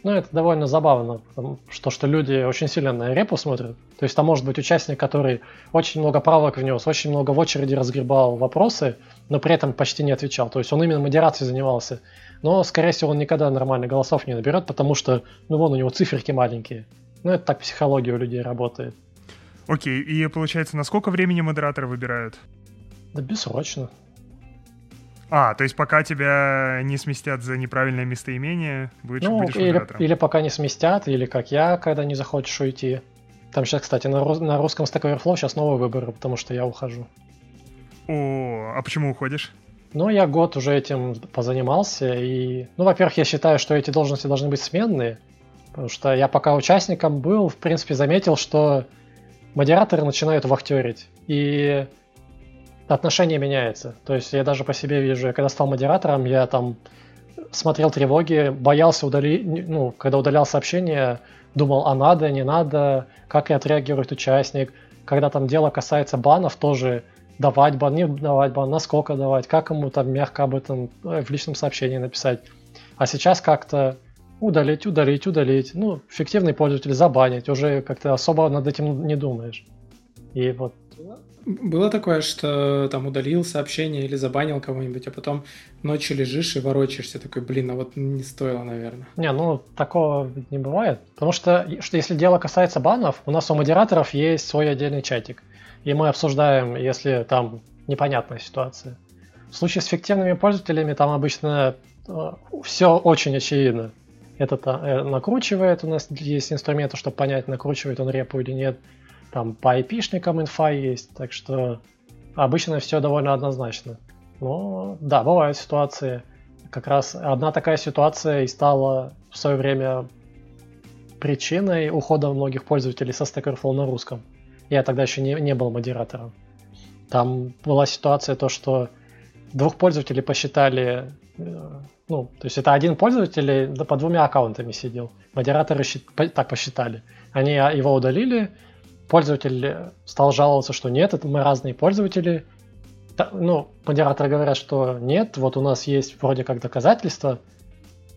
Ну, это довольно забавно, что, что люди очень сильно на репу смотрят. То есть там может быть участник, который очень много правок внес, очень много в очереди разгребал вопросы, но при этом почти не отвечал. То есть он именно модерацией занимался. Но, скорее всего, он никогда нормально голосов не наберет, потому что, ну, вон у него циферки маленькие. Ну, это так психология у людей работает. Окей, и получается, на сколько времени модераторы выбирают? Да бессрочно. А, то есть пока тебя не сместят за неправильное местоимение, будешь, ну, будешь или, модератором? или пока не сместят, или как я, когда не захочешь уйти. Там сейчас, кстати, на, рус- на русском Stack Overflow сейчас новый выбор, потому что я ухожу. О, а почему уходишь? Ну, я год уже этим позанимался, и... Ну, во-первых, я считаю, что эти должности должны быть сменные, потому что я пока участником был, в принципе, заметил, что модераторы начинают вахтерить, и отношение меняется. То есть я даже по себе вижу, я когда стал модератором, я там смотрел тревоги, боялся удалить, ну, когда удалял сообщение, думал, а надо, не надо, как отреагирует участник. Когда там дело касается банов, тоже давать бан, не давать бан, насколько давать, как ему там мягко об этом э, в личном сообщении написать. А сейчас как-то удалить, удалить, удалить. Ну, фиктивный пользователь забанить, уже как-то особо над этим не думаешь. И вот было такое, что там удалил сообщение или забанил кого-нибудь, а потом ночью лежишь и ворочаешься, такой, блин, а вот не стоило, наверное. Не, ну такого не бывает. Потому что, что если дело касается банов, у нас у модераторов есть свой отдельный чатик. И мы обсуждаем, если там непонятная ситуация. В случае с фиктивными пользователями там обычно э, все очень очевидно. Это э, накручивает, у нас есть инструменты, чтобы понять, накручивает он репу или нет там по IP-шникам инфа есть, так что обычно все довольно однозначно. Но да, бывают ситуации. Как раз одна такая ситуация и стала в свое время причиной ухода многих пользователей со Stack Overflow на русском. Я тогда еще не, не был модератором. Там была ситуация то, что двух пользователей посчитали, э, ну, то есть это один пользователь по двумя аккаунтами сидел. Модераторы так посчитали. Они его удалили, пользователь стал жаловаться, что нет, это мы разные пользователи. Ну, модераторы говорят, что нет, вот у нас есть вроде как доказательства.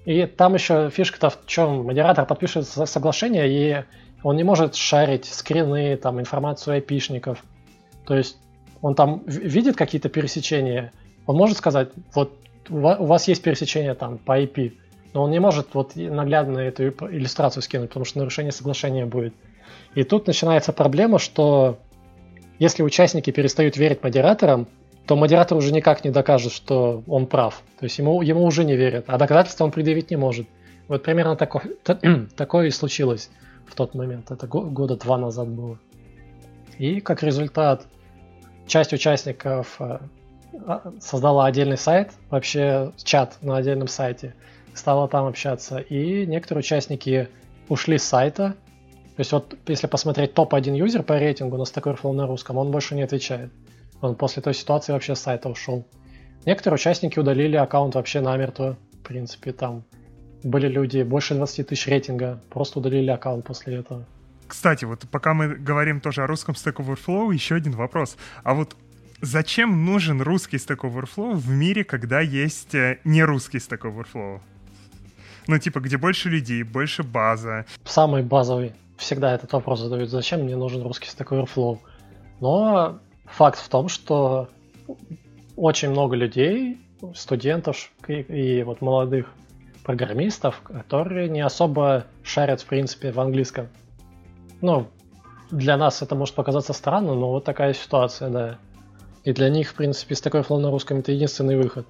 И там еще фишка-то в чем? Модератор подпишет соглашение, и он не может шарить скрины, там, информацию айпишников. То есть он там видит какие-то пересечения, он может сказать, вот у вас есть пересечение там по IP, но он не может вот наглядно эту иллюстрацию скинуть, потому что нарушение соглашения будет. И тут начинается проблема, что если участники перестают верить модераторам, то модератор уже никак не докажет, что он прав. То есть ему, ему уже не верят, а доказательства он предъявить не может. Вот примерно тако, (clears throat) (clears throat) такое и случилось в тот момент. Это года два назад было. И как результат, часть участников э, а, создала отдельный сайт, вообще чат на отдельном сайте, стала там общаться. И некоторые участники ушли с сайта, то есть вот если посмотреть топ-1 юзер по рейтингу на Stack Overflow на русском, он больше не отвечает. Он после той ситуации вообще с сайта ушел. Некоторые участники удалили аккаунт вообще намертво. В принципе, там были люди больше 20 тысяч рейтинга, просто удалили аккаунт после этого. Кстати, вот пока мы говорим тоже о русском Stack Overflow, еще один вопрос. А вот зачем нужен русский Stack Overflow в мире, когда есть э, не русский Stack Overflow? Ну, типа, где больше людей, больше база. Самый базовый всегда этот вопрос задают, зачем мне нужен русский Stack Overflow. Но факт в том, что очень много людей, студентов и, и вот молодых программистов, которые не особо шарят, в принципе, в английском. Ну, для нас это может показаться странно, но вот такая ситуация, да. И для них, в принципе, Stack Overflow на русском это единственный выход.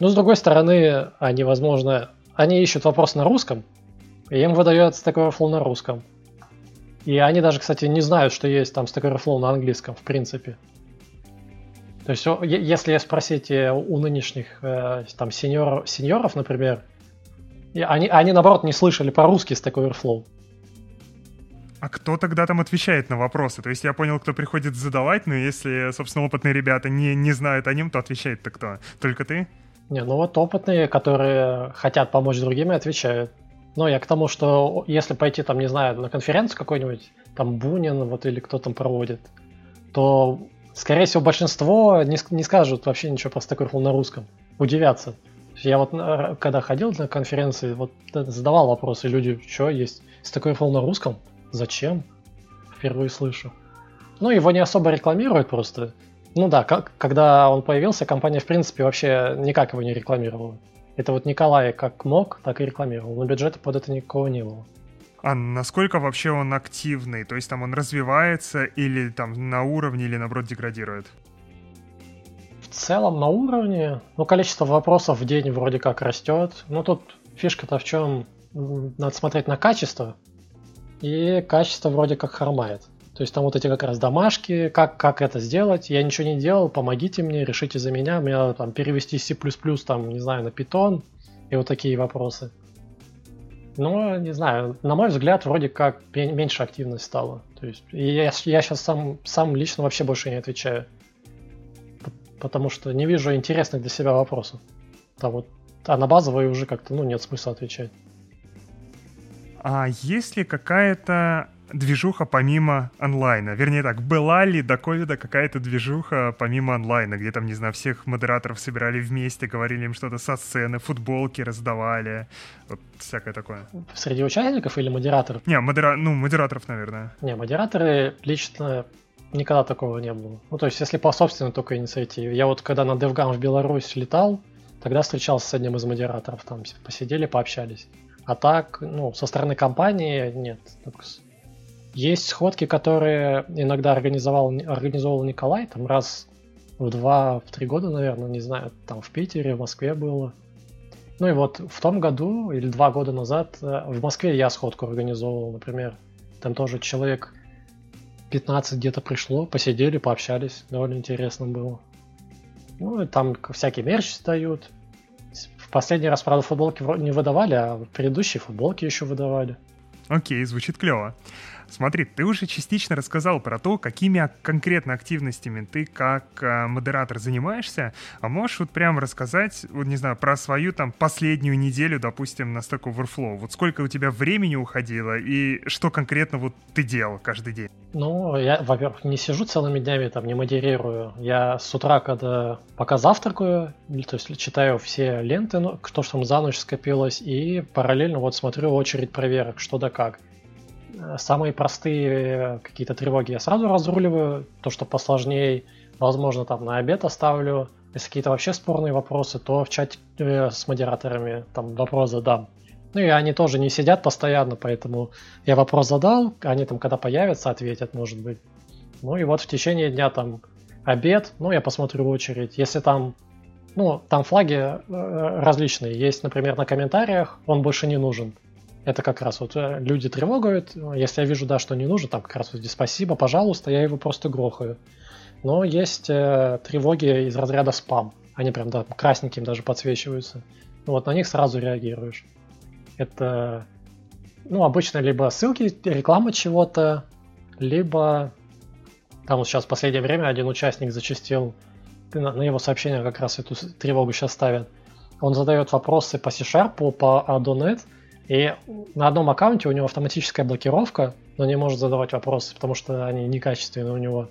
Но с другой стороны, они, возможно, они ищут вопрос на русском, и им выдается Stack Overflow на русском. И они даже, кстати, не знают, что есть там Stack Overflow на английском, в принципе. То есть, если спросить у нынешних э, там сеньор, сеньоров, например, они, они, наоборот, не слышали по-русски Stack Overflow. А кто тогда там отвечает на вопросы? То есть я понял, кто приходит задавать, но если, собственно, опытные ребята не, не знают о нем, то отвечает-то кто? Только ты? Не, ну вот опытные, которые хотят помочь другим, и отвечают. Но я к тому, что если пойти, там, не знаю, на конференцию какой-нибудь, там Бунин вот или кто там проводит, то, скорее всего, большинство не, не скажут вообще ничего про Stack на русском. Удивятся. Я вот э, когда ходил на конференции, вот задавал вопросы, люди, что есть? Airflow на русском? Зачем? Впервые слышу. Ну, его не особо рекламируют просто. Ну да, как, когда он появился, компания, в принципе, вообще никак его не рекламировала. Это вот Николай как мог, так и рекламировал, но бюджета под это никакого не было. А насколько вообще он активный? То есть там он развивается или там на уровне, или наоборот деградирует? В целом на уровне, ну, количество вопросов в день вроде как растет. Ну, тут фишка-то в чем? Надо смотреть на качество, и качество вроде как хромает. То есть там вот эти как раз домашки, как, как это сделать, я ничего не делал, помогите мне, решите за меня, мне там перевести C++, там, не знаю, на Python, и вот такие вопросы. Но, не знаю, на мой взгляд, вроде как меньше активность стала. То есть я, я сейчас сам, сам лично вообще больше не отвечаю. Потому что не вижу интересных для себя вопросов. Там вот, а на базовые уже как-то, ну, нет смысла отвечать. А есть ли какая-то движуха помимо онлайна? Вернее так, была ли до ковида какая-то движуха помимо онлайна, где там, не знаю, всех модераторов собирали вместе, говорили им что-то со сцены, футболки раздавали, вот всякое такое? Среди участников или модераторов? Не, модера... ну, модераторов, наверное. Не, модераторы лично никогда такого не было. Ну, то есть, если по собственной только инициативе. Я вот когда на DevGam в Беларусь летал, тогда встречался с одним из модераторов, там посидели, пообщались. А так, ну, со стороны компании нет. Есть сходки, которые иногда организовал, организовал Николай, там раз в два, в три года, наверное, не знаю, там в Питере, в Москве было. Ну и вот в том году или два года назад э, в Москве я сходку организовывал, например. Там тоже человек 15 где-то пришло, посидели, пообщались, довольно интересно было. Ну и там всякие мерч дают. В последний раз, правда, футболки не выдавали, а предыдущие футболки еще выдавали. Окей, звучит клево. Смотри, ты уже частично рассказал про то, какими конкретно активностями ты как э, модератор занимаешься, а можешь вот прям рассказать, вот не знаю, про свою там последнюю неделю, допустим, на Stack Overflow. Вот сколько у тебя времени уходило и что конкретно вот ты делал каждый день? Ну, я, во-первых, не сижу целыми днями, там, не модерирую. Я с утра, когда пока завтракаю, то есть читаю все ленты, ну, что там за ночь скопилось, и параллельно вот смотрю очередь проверок, что да как. Самые простые какие-то тревоги я сразу разруливаю, то, что посложнее, возможно, там на обед оставлю. Если какие-то вообще спорные вопросы, то в чате э, с модераторами там вопрос задам. Ну и они тоже не сидят постоянно, поэтому я вопрос задал, они там когда появятся, ответят, может быть. Ну и вот в течение дня там обед, ну я посмотрю очередь. Если там, ну там флаги э, различные, есть, например, на комментариях, он больше не нужен. Это как раз вот э, люди тревогают. Если я вижу, да, что не нужно, там как раз вот здесь спасибо, пожалуйста, я его просто грохаю. Но есть э, тревоги из разряда спам. Они прям да, красненьким даже подсвечиваются. Ну вот на них сразу реагируешь. Это, ну, обычно либо ссылки, реклама чего-то, либо там вот сейчас в последнее время один участник зачастил, на, на его сообщение как раз эту тревогу сейчас ставят. Он задает вопросы по C-Sharp, по Adonet, и на одном аккаунте у него автоматическая блокировка, но не может задавать вопросы, потому что они некачественные у него.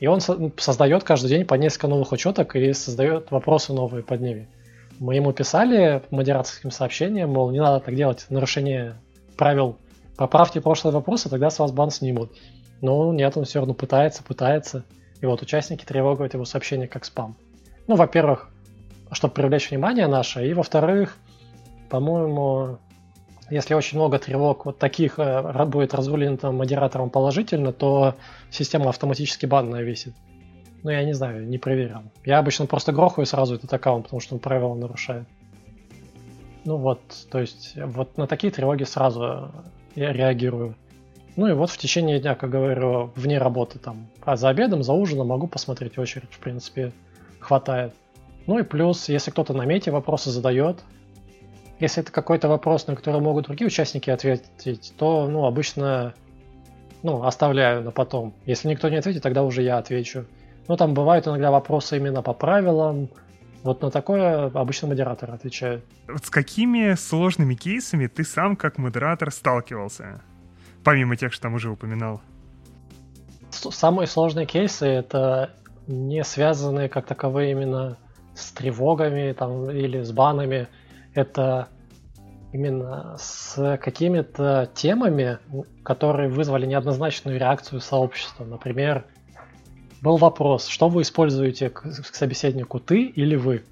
И он создает каждый день по несколько новых учеток и создает вопросы новые под ними. Мы ему писали модераторским сообщением, мол, не надо так делать, нарушение правил. Поправьте прошлые вопросы, тогда с вас бан снимут. Но нет, он все равно пытается, пытается. И вот участники тревогают его сообщение как спам. Ну, во-первых, чтобы привлечь внимание наше, и во-вторых, по-моему, если очень много тревог вот таких э, будет разрулено модератором положительно, то система автоматически бан навесит. Ну, я не знаю, не проверял. Я обычно просто грохаю сразу этот аккаунт, потому что он правила нарушает. Ну вот, то есть вот на такие тревоги сразу я реагирую. Ну и вот в течение дня, как говорю, вне работы там. А за обедом, за ужином могу посмотреть очередь, в принципе, хватает. Ну и плюс, если кто-то на мете вопросы задает, если это какой-то вопрос, на который могут другие участники ответить, то, ну, обычно, ну, оставляю на потом. Если никто не ответит, тогда уже я отвечу. Ну, там бывают иногда вопросы именно по правилам. Вот на такое обычно модератор отвечает. Вот с какими сложными кейсами ты сам как модератор сталкивался? Помимо тех, что там уже упоминал. Самые сложные кейсы — это не связанные как таковые именно с тревогами там, или с банами. Это именно с какими-то темами, которые вызвали неоднозначную реакцию сообщества. Например, был вопрос, что вы используете к, собеседнику, ты или вы?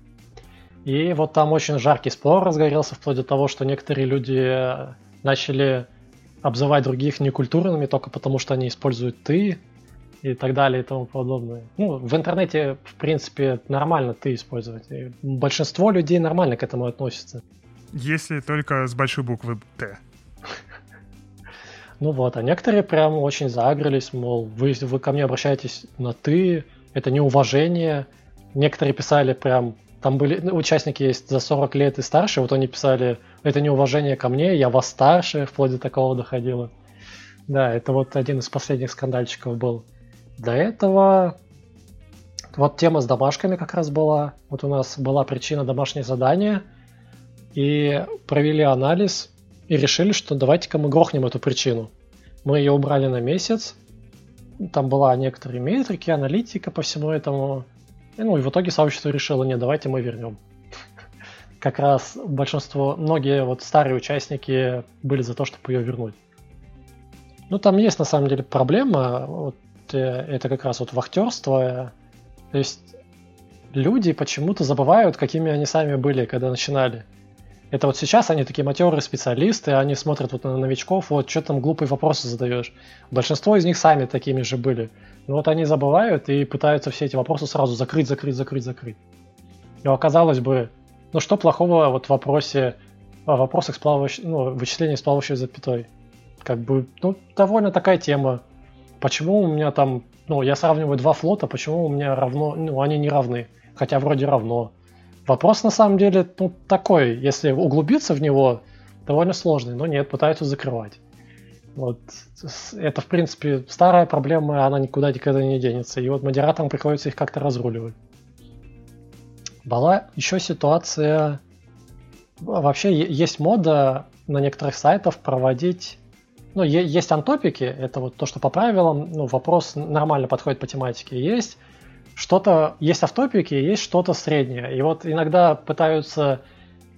И вот там очень жаркий спор разгорелся, вплоть до того, что некоторые люди начали обзывать других некультурными только потому, что они используют ты и так далее и тому подобное. Ну, в интернете, в принципе, нормально ты использовать. И большинство людей нормально к этому относятся. Если только с большой буквы Т. Ну вот, а некоторые прям очень загрелись, мол, вы, вы ко мне обращаетесь на «ты», это неуважение. Некоторые писали прям, там были ну, участники есть за 40 лет и старше, вот они писали, это неуважение ко мне, я вас старше, вплоть до такого доходило. Да, это вот один из последних скандальчиков был. До этого вот тема с домашками как раз была. Вот у нас была причина домашнее задание, и провели анализ, и решили, что давайте-ка мы грохнем эту причину. Мы ее убрали на месяц, там была некоторые метрики, аналитика по всему этому. И, ну и в итоге сообщество решило, нет, давайте мы вернем. (laughs) Как раз большинство, многие вот старые участники были за то, чтобы ее вернуть. Ну там есть на самом деле проблема, вот, это как раз вот вахтерство. То есть люди почему-то забывают, какими они сами были, когда начинали. Это вот сейчас они такие матерые специалисты, они смотрят вот на новичков, вот что там глупые вопросы задаешь. Большинство из них сами такими же были. Но вот они забывают и пытаются все эти вопросы сразу закрыть, закрыть, закрыть, закрыть. И оказалось бы, ну что плохого вот в вопросе, в вопросах с плавающей, ну, вычисления с плавающей запятой? Как бы, ну, довольно такая тема. Почему у меня там, ну, я сравниваю два флота, почему у меня равно, ну, они не равны, хотя вроде равно. Вопрос на самом деле ну, такой, если углубиться в него, довольно сложный, но нет, пытаются закрывать. Вот. Это, в принципе, старая проблема, она никуда никогда не денется. И вот модераторам приходится их как-то разруливать. Была еще ситуация... Вообще есть мода на некоторых сайтах проводить... Ну, есть антопики, это вот то, что по правилам, ну, вопрос нормально подходит по тематике. Есть что-то есть автопики, есть что-то среднее. И вот иногда пытаются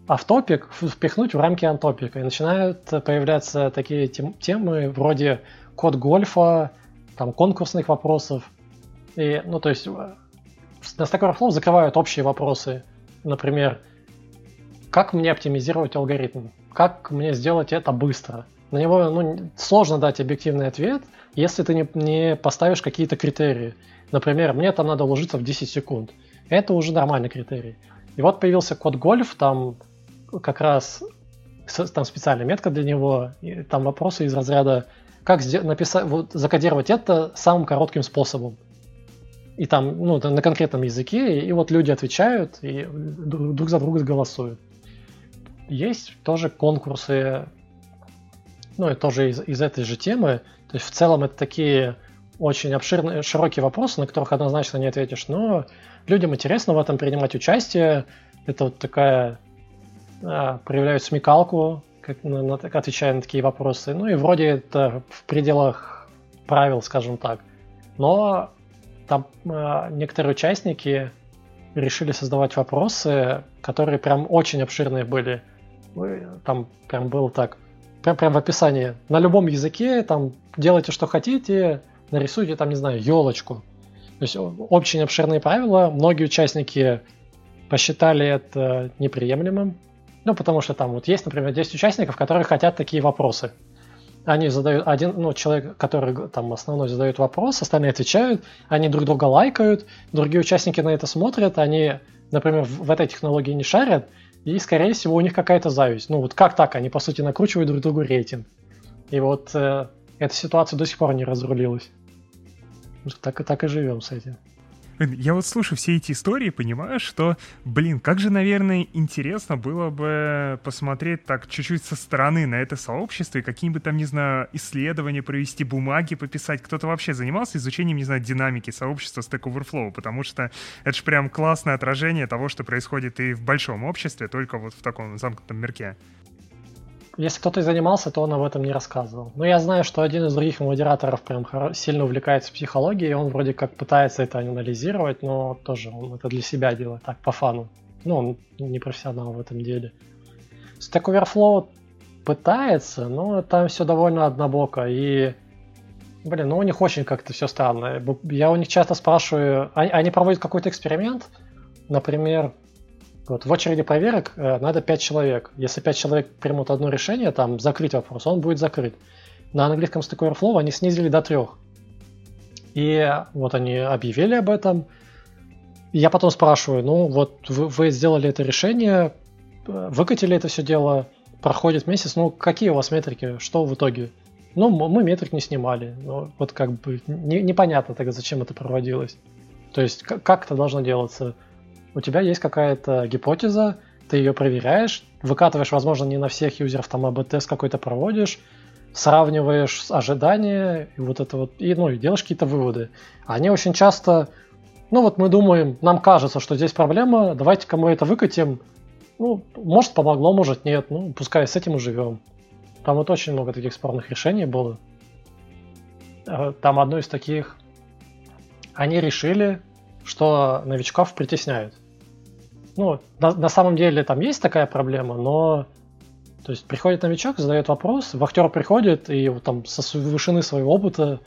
автопик впихнуть в рамки антопика. И начинают появляться такие тем, темы вроде код гольфа, там, конкурсных вопросов. И, ну, то есть на Stack Overflow закрывают общие вопросы. Например, как мне оптимизировать алгоритм? Как мне сделать это быстро? На него ну, сложно дать объективный ответ, если ты не, не поставишь какие-то критерии. Например, мне там надо уложиться в 10 секунд. Это уже нормальный критерий. И вот появился код гольф, там как раз там специальная метка для него, и там вопросы из разряда, как написать, вот, закодировать это самым коротким способом. И там, ну, на конкретном языке, и, и вот люди отвечают, и друг за друга голосуют. Есть тоже конкурсы, ну, и тоже из, из этой же темы. То есть в целом это такие очень обширные, широкие вопросы, на которых однозначно не ответишь, но людям интересно в этом принимать участие. Это вот такая... А, проявляют смекалку, как, на, на, отвечая на такие вопросы. Ну и вроде это в пределах правил, скажем так. Но там а, некоторые участники решили создавать вопросы, которые прям очень обширные были. Там прям было так, прям, прям в описании. На любом языке там делайте, что хотите, нарисуйте там, не знаю, елочку. То есть очень обширные правила, многие участники посчитали это неприемлемым, ну, потому что там вот есть, например, 10 участников, которые хотят такие вопросы. Они задают, один, ну, человек, который там основной задает вопрос, остальные отвечают, они друг друга лайкают, другие участники на это смотрят, они, например, в этой технологии не шарят, и, скорее всего, у них какая-то зависть. Ну, вот как так? Они, по сути, накручивают друг другу рейтинг. И вот э, эта ситуация до сих пор не разрулилась. Так так и живем с этим. Я вот слушаю все эти истории, понимаю, что, блин, как же, наверное, интересно было бы посмотреть так чуть-чуть со стороны на это сообщество и какие-нибудь там, не знаю, исследования провести, бумаги пописать. Кто-то вообще занимался изучением, не знаю, динамики сообщества Stack Overflow, потому что это же прям классное отражение того, что происходит и в большом обществе, только вот в таком замкнутом мирке. Если кто-то и занимался, то он об этом не рассказывал. Но я знаю, что один из других модераторов прям сильно увлекается психологией, и он вроде как пытается это анализировать, но тоже он это для себя делает, так, по фану. Ну, он не профессионал в этом деле. Stack Overflow пытается, но там все довольно однобоко, и Блин, ну у них очень как-то все странно. Я у них часто спрашиваю, они, они проводят какой-то эксперимент, например, вот в очереди проверок э, надо 5 человек. Если 5 человек примут одно решение, там, закрыть вопрос, он будет закрыт. На английском Stack Overflow они снизили до трех. И вот они объявили об этом. Я потом спрашиваю, ну вот вы, вы сделали это решение, э, выкатили это все дело, проходит месяц, ну какие у вас метрики, что в итоге? Ну, мы метрик не снимали. Ну, вот как бы не, непонятно тогда, зачем это проводилось. То есть, как, как это должно делаться? У тебя есть какая-то гипотеза, ты ее проверяешь, выкатываешь, возможно, не на всех юзеров, там АБ-тест какой-то проводишь, сравниваешь ожидания, и вот это вот, и, ну, и делаешь какие-то выводы. Они очень часто, ну вот мы думаем, нам кажется, что здесь проблема, давайте-ка мы это выкатим, ну, может помогло, может нет, ну, пускай с этим и живем. Там вот очень много таких спорных решений было. Э, там одно из таких, они решили, что новичков притесняют ну, на, на самом деле там есть такая проблема, но то есть приходит новичок, задает вопрос, вахтер приходит и вот, там со вышины своего опыта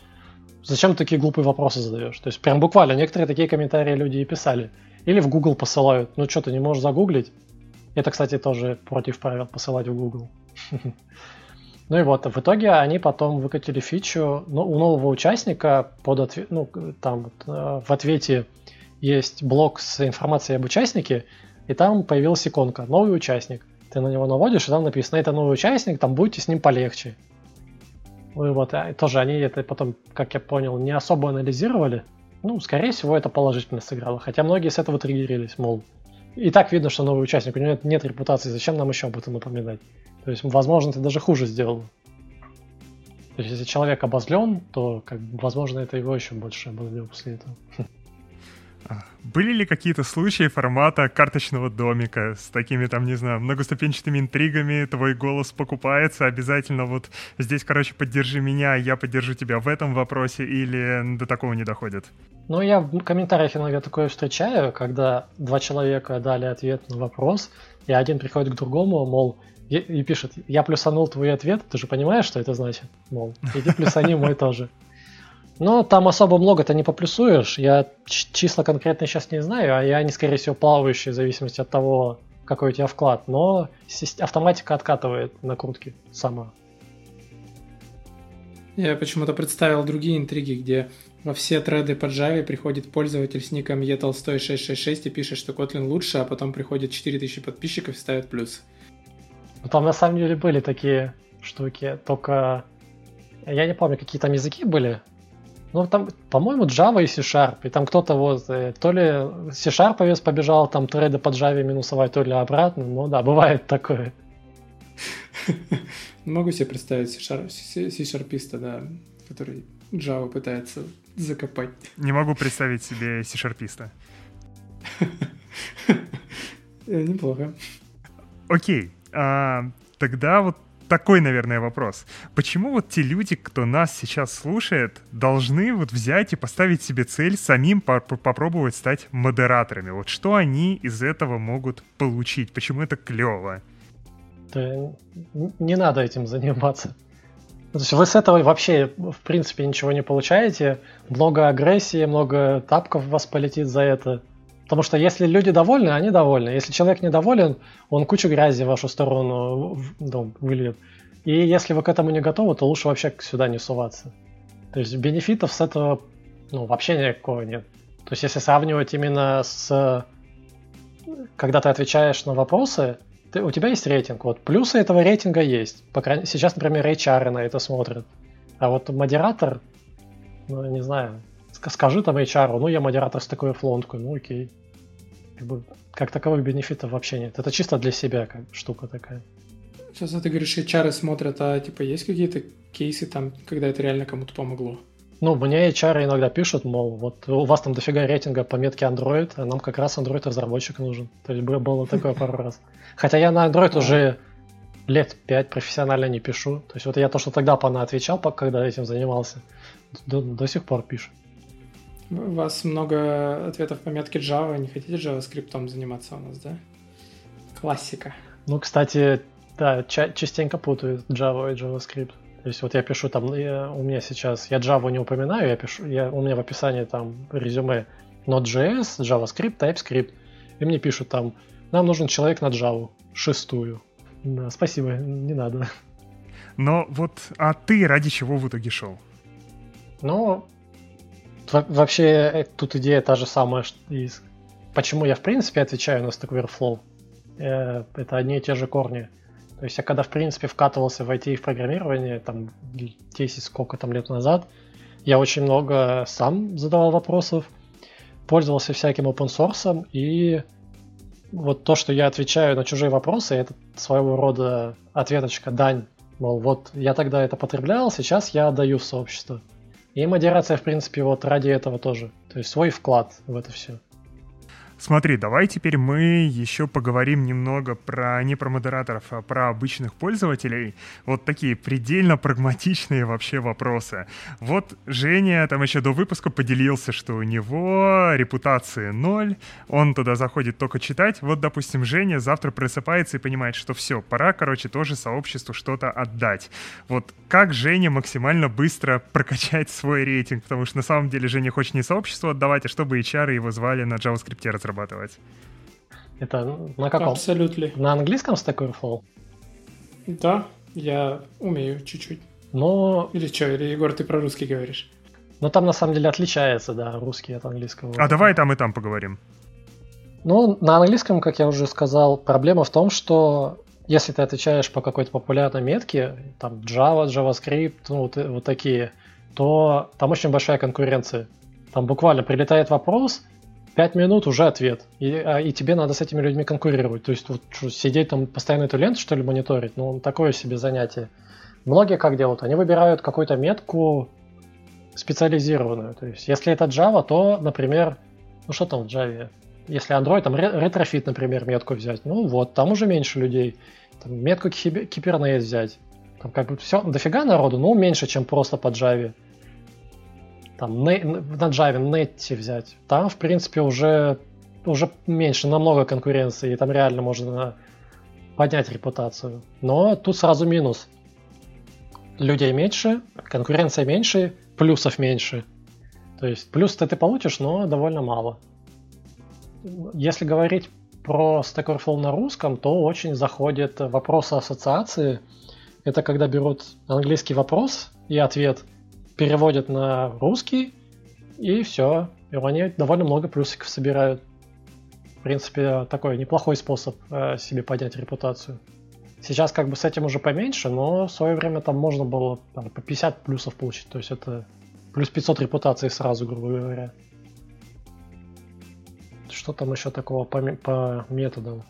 зачем такие глупые вопросы задаешь? То есть прям буквально некоторые такие комментарии люди и писали. Или в Google посылают, ну что, ты не можешь загуглить? Это, кстати, тоже против правил посылать в Google. (laughs) Ну и вот, в итоге они потом выкатили фичу, ну, у нового участника под ответ, ну, там э, в ответе есть блок с информацией об участнике, и там появилась иконка «Новый участник». Ты на него наводишь, и там написано «Это новый участник, там будете с ним полегче». Ну и вот, а, тоже они это потом, как я понял, не особо анализировали. Ну, скорее всего, это положительно сыграло. Хотя многие с этого триггерились, мол, и так видно, что новый участник, у него нет, нет репутации, зачем нам еще об этом напоминать? То есть, возможно, ты даже хуже сделал. То есть, если человек обозлен, то, как, возможно, это его еще больше обозлил после этого. Были ли какие-то случаи формата карточного домика с такими там, не знаю, многоступенчатыми интригами, твой голос покупается, обязательно вот здесь, короче, поддержи меня, я поддержу тебя в этом вопросе, или до такого не доходит? Ну, я в комментариях иногда такое встречаю, когда два человека дали ответ на вопрос, и один приходит к другому, мол, и, и пишет, я плюсанул твой ответ, ты же понимаешь, что это значит? Мол, иди плюсани мой тоже. Но там особо много-то не поплюсуешь. Я числа конкретно сейчас не знаю, а я они, скорее всего, плавающие в зависимости от того, какой у тебя вклад. Но автоматика откатывает накрутки сама. Я почему-то представил другие интриги, где во все треды по Java приходит пользователь с ником etolstoy666 и пишет, что Kotlin лучше, а потом приходит 4000 подписчиков и ставит плюс. Ну, там на самом деле были такие штуки, только я не помню, какие там языки были, ну, там, по-моему, Java и C-Sharp. И там кто-то вот, э, то ли C-Sharp побежал там треды под Java минусовать, то ли обратно. Ну да, бывает такое. (laughs) Могу себе представить C-Sharpиста, да, который Java пытается закопать. Не могу представить себе C-Sharpиста. (laughs) Э, неплохо. Окей. А, тогда вот такой, наверное, вопрос. Почему вот те люди, кто нас сейчас слушает, должны вот взять и поставить себе цель самим попробовать стать модераторами? Вот что они из этого могут получить? Почему это клево? Да, не надо этим заниматься. То есть вы с этого вообще, в принципе, ничего не получаете. Много агрессии, много тапков вас полетит за это. Потому что если люди довольны, они довольны. Если человек недоволен, он кучу грязи в вашу сторону ну, выльет. И если вы к этому не готовы, то лучше вообще сюда не суваться. То есть бенефитов с этого ну, вообще никакого нет. То есть если сравнивать именно с... Когда ты отвечаешь на вопросы, ты, у тебя есть рейтинг. Вот плюсы этого рейтинга есть. По крайней... Сейчас, например, HR на это смотрят. А вот модератор, ну, не знаю, скажи там HR, ну я модератор с такой флонткой, ну окей. Как, бы, как таковых бенефитов вообще нет. Это чисто для себя как штука такая. Сейчас ты говоришь, HR смотрят, а типа есть какие-то кейсы там, когда это реально кому-то помогло? Ну, мне HR иногда пишут, мол, вот у вас там дофига рейтинга по метке Android, а нам как раз Android разработчик нужен. То есть было такое пару раз. Хотя я на Android уже лет пять профессионально не пишу. То есть вот я то, что тогда пана отвечал, когда этим занимался, до, до сих пор пишу. У вас много ответов по метке Java. Не хотите JavaScript заниматься у нас, да? Классика. Ну, кстати, да, ча- частенько путают Java и JavaScript. То есть вот я пишу там, я, у меня сейчас, я Java не упоминаю, я пишу, я, у меня в описании там резюме Node.js, JavaScript, TypeScript. И мне пишут там, нам нужен человек на Java, шестую. Да, спасибо, не надо. Но вот, а ты ради чего в итоге шел? Ну, вообще, э, тут идея та же самая, из... почему я в принципе отвечаю на Stack Overflow. Э, это одни и те же корни. То есть я когда в принципе вкатывался в IT и в программирование, там 10 сколько там лет назад, я очень много сам задавал вопросов, пользовался всяким open source, и вот то, что я отвечаю на чужие вопросы, это своего рода ответочка, дань. Мол, вот я тогда это потреблял, сейчас я отдаю в сообщество. И модерация, в принципе, вот ради этого тоже. То есть свой вклад в это все. Смотри, давай теперь мы еще поговорим немного про не про модераторов, а про обычных пользователей. Вот такие предельно прагматичные вообще вопросы. Вот Женя там еще до выпуска поделился, что у него репутации ноль, он туда заходит только читать. Вот, допустим, Женя завтра просыпается и понимает, что все, пора, короче, тоже сообществу что-то отдать. Вот как Женя максимально быстро прокачать свой рейтинг? Потому что на самом деле Женя хочет не сообществу отдавать, а чтобы HR его звали на JavaScript разрабатывать. Это на каком? Абсолютно. На английском Stack Overflow? Да, я умею чуть-чуть. Но... Или что, или, Егор, ты про русский говоришь? Ну, там на самом деле отличается, да, русский от английского. А давай там и там поговорим. Ну, на английском, как я уже сказал, проблема в том, что если ты отвечаешь по какой-то популярной метке, там Java, JavaScript, ну, вот, вот такие, то там очень большая конкуренция. Там буквально прилетает вопрос, 5 минут уже ответ. И, а, и тебе надо с этими людьми конкурировать. То есть вот, что, сидеть там постоянно эту ленту, что ли, мониторить, ну, такое себе занятие. Многие как делают? Они выбирают какую-то метку специализированную. То есть, если это Java, то, например, ну что там в Java? Если Android, там Retrofit, например, метку взять, ну вот, там уже меньше людей. Там, метку Kubernetes взять. Там как бы все, дофига народу, ну меньше, чем просто по Java там на, на Java, Netty взять, там, в принципе, уже, уже меньше, намного конкуренции, и там реально можно поднять репутацию. Но тут сразу минус. Людей меньше, конкуренция меньше, плюсов меньше. То есть плюс-то ты получишь, но довольно мало. Если говорить про Stack Overflow на русском, то очень заходит вопрос ассоциации. Это когда берут английский вопрос и ответ – переводят на русский, и все. И они довольно много плюсиков собирают. В принципе, такой неплохой способ э, себе поднять репутацию. Сейчас как бы с этим уже поменьше, но в свое время там можно было там, по 50 плюсов получить. То есть это плюс 500 репутации сразу, грубо говоря. Что там еще такого по, по методам?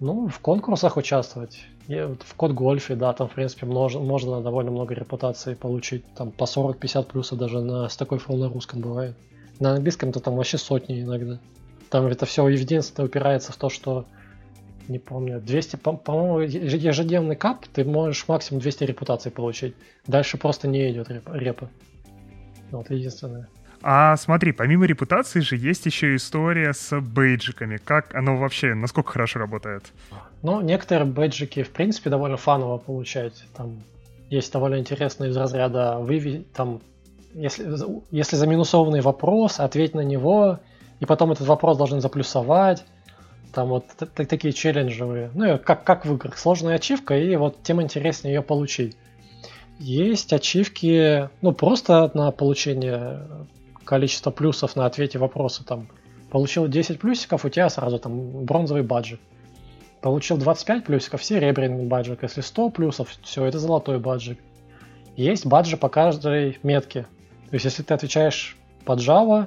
Ну, в конкурсах участвовать. В код гольфе, да, там, в принципе, можно, можно довольно много репутации получить. Там по 40-50 плюсов даже на, с такой фрол на русском бывает. На английском-то там вообще сотни иногда. Там это все единственное упирается в то, что не помню, 200, по- по-моему, ежедневный кап, ты можешь максимум 200 репутаций получить. Дальше просто не идет репа. Вот единственное. А смотри, помимо репутации же есть еще история с бейджиками. Как оно вообще, насколько хорошо работает? Ну, некоторые бейджики, в принципе, довольно фаново получать. Там есть довольно интересные из разряда выви... там, если, если заминусованный вопрос, ответь на него, и потом этот вопрос должен заплюсовать. Там вот такие челленджевые. Ну, как, как в играх. Сложная ачивка, и вот тем интереснее ее получить. Есть ачивки, ну, просто на получение количество плюсов на ответе вопроса. Там, получил 10 плюсиков, у тебя сразу там бронзовый баджик. Получил 25 плюсиков, серебряный баджик. Если 100 плюсов, все, это золотой баджик. Есть баджи по каждой метке. То есть, если ты отвечаешь под Java,